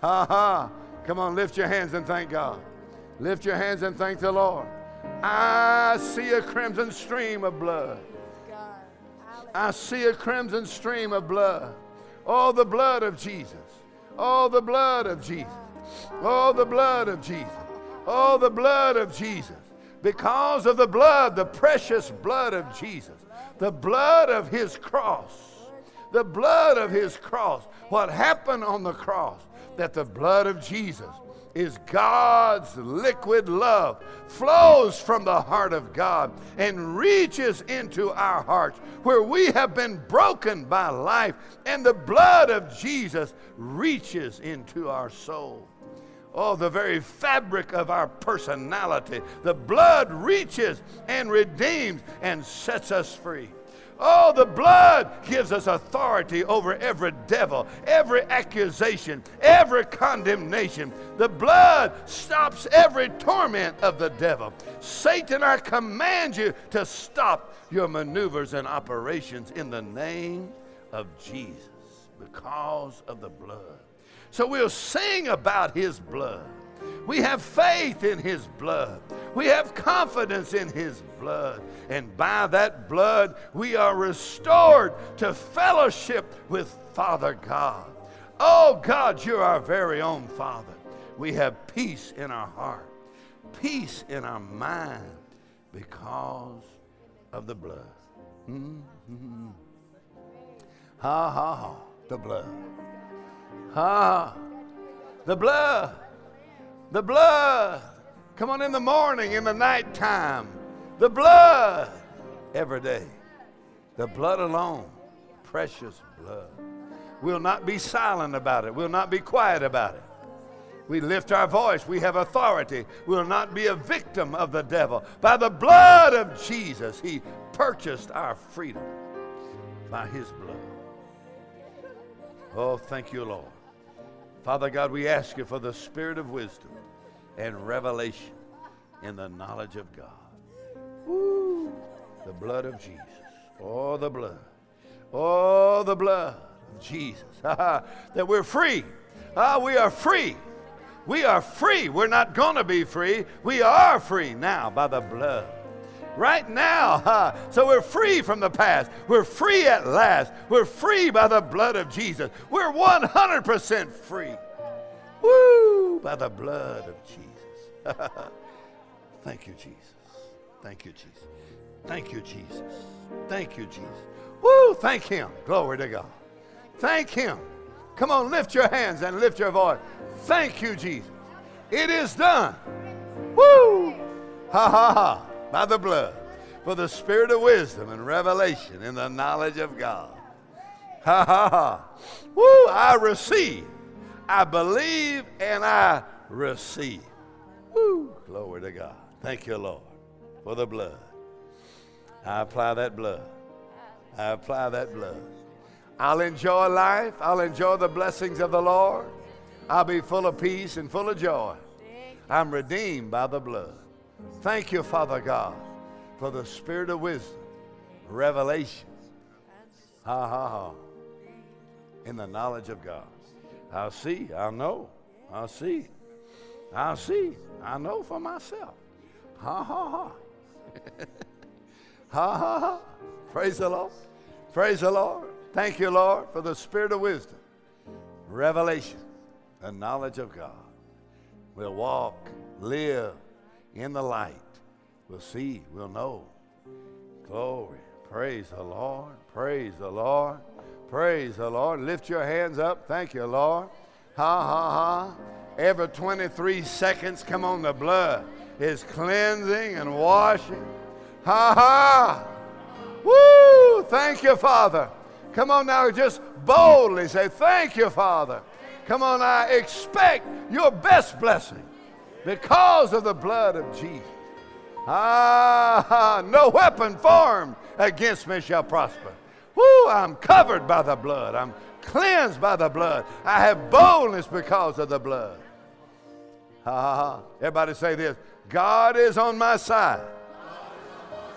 Ha *laughs* ha. Come on, lift your hands and thank God. Lift your hands and thank the Lord. I see a crimson stream of blood. I see a crimson stream of blood. Oh, the blood of Jesus. Oh, the blood of Jesus. Oh, the blood of Jesus. Oh, the blood of Jesus. Because of the blood, the precious blood of Jesus, the blood of his cross, the blood of his cross. What happened on the cross? That the blood of Jesus is God's liquid love, flows from the heart of God and reaches into our hearts where we have been broken by life, and the blood of Jesus reaches into our soul. Oh, the very fabric of our personality. The blood reaches and redeems and sets us free. Oh, the blood gives us authority over every devil, every accusation, every condemnation. The blood stops every torment of the devil. Satan, I command you to stop your maneuvers and operations in the name of Jesus because of the blood. So we'll sing about his blood. We have faith in his blood. We have confidence in his blood. And by that blood, we are restored to fellowship with Father God. Oh, God, you're our very own Father. We have peace in our heart, peace in our mind because of the blood. Mm-hmm. Ha, ha, ha, the blood. Ha, the blood. The blood. Come on in the morning, in the nighttime. The blood. Every day. The blood alone. Precious blood. We'll not be silent about it. We'll not be quiet about it. We lift our voice. We have authority. We'll not be a victim of the devil. By the blood of Jesus, He purchased our freedom by His blood. Oh, thank you, Lord. Father God, we ask you for the spirit of wisdom and revelation in the knowledge of God. Woo, the blood of Jesus. Oh, the blood. Oh, the blood of Jesus. *laughs* that we're free. Ah, we are free. We are free. We're not going to be free. We are free now by the blood. Right now. So we're free from the past. We're free at last. We're free by the blood of Jesus. We're 100% free. Woo! By the blood of Jesus. *laughs* Thank you, Jesus. Thank you, Jesus. Thank you, Jesus. Thank you, Jesus. Woo! Thank Him. Glory to God. Thank Him. Come on, lift your hands and lift your voice. Thank you, Jesus. It is done. Woo! Ha ha ha. By the blood. For the spirit of wisdom and revelation in the knowledge of God. Ha ha ha. Woo! I receive. I believe and I receive. Woo! Glory to God. Thank you, Lord, for the blood. I apply that blood. I apply that blood. I'll enjoy life. I'll enjoy the blessings of the Lord. I'll be full of peace and full of joy. I'm redeemed by the blood. Thank you, Father God, for the spirit of wisdom, revelation. Ha ha ha. In the knowledge of God. I'll see. I'll know. I'll see. I'll see. I know for myself. Ha ha ha. ha ha ha. Praise the Lord. Praise the Lord. Thank you, Lord, for the spirit of wisdom, revelation, and knowledge of God. We'll walk, live in the light. We'll see. We'll know. Glory. Praise the Lord. Praise the Lord. Praise the Lord. Lift your hands up. Thank you, Lord. Ha, ha, ha. Every 23 seconds, come on, the blood is cleansing and washing. Ha, ha. Woo! Thank you, Father. Come on now, just boldly say, Thank you, Father. Come on, I expect your best blessing because of the blood of Jesus. Ah, no weapon formed against me shall prosper. Woo, I'm covered by the blood. I'm cleansed by the blood. I have boldness because of the blood. Ha. Everybody say this God is on my side.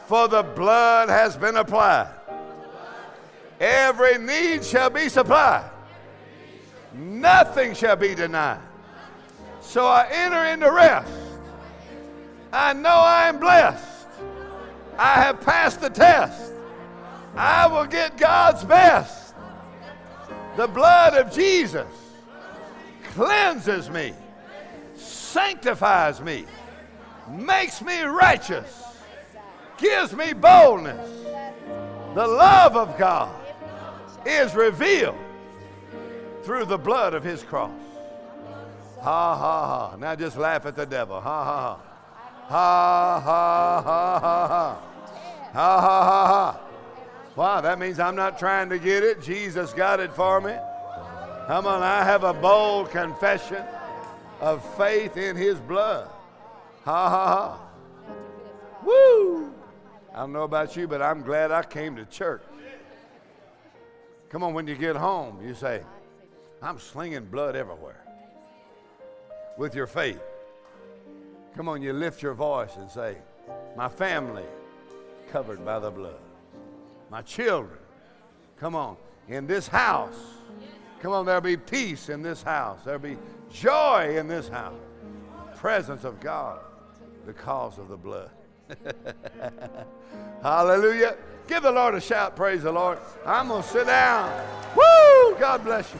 For the blood has been applied. Every need shall be supplied. Nothing shall be denied. So I enter into rest. I know I am blessed. I have passed the test. I will get God's best. The blood of Jesus cleanses me, sanctifies me, makes me righteous, gives me boldness. The love of God is revealed through the blood of his cross. Ha ha ha. Now just laugh at the devil. Ha ha ha. Ha ha ha ha ha. Ha ha ha ha. Wow, that means I'm not trying to get it. Jesus got it for me. Come on, I have a bold confession of faith in his blood. Ha ha ha. Woo! I don't know about you, but I'm glad I came to church. Come on, when you get home, you say, I'm slinging blood everywhere with your faith. Come on, you lift your voice and say, My family covered by the blood. My children, come on, in this house. Come on, there'll be peace in this house. There'll be joy in this house. Presence of God because of the blood. *laughs* Hallelujah. Give the Lord a shout. Praise the Lord. I'm going to sit down. Woo! God bless you.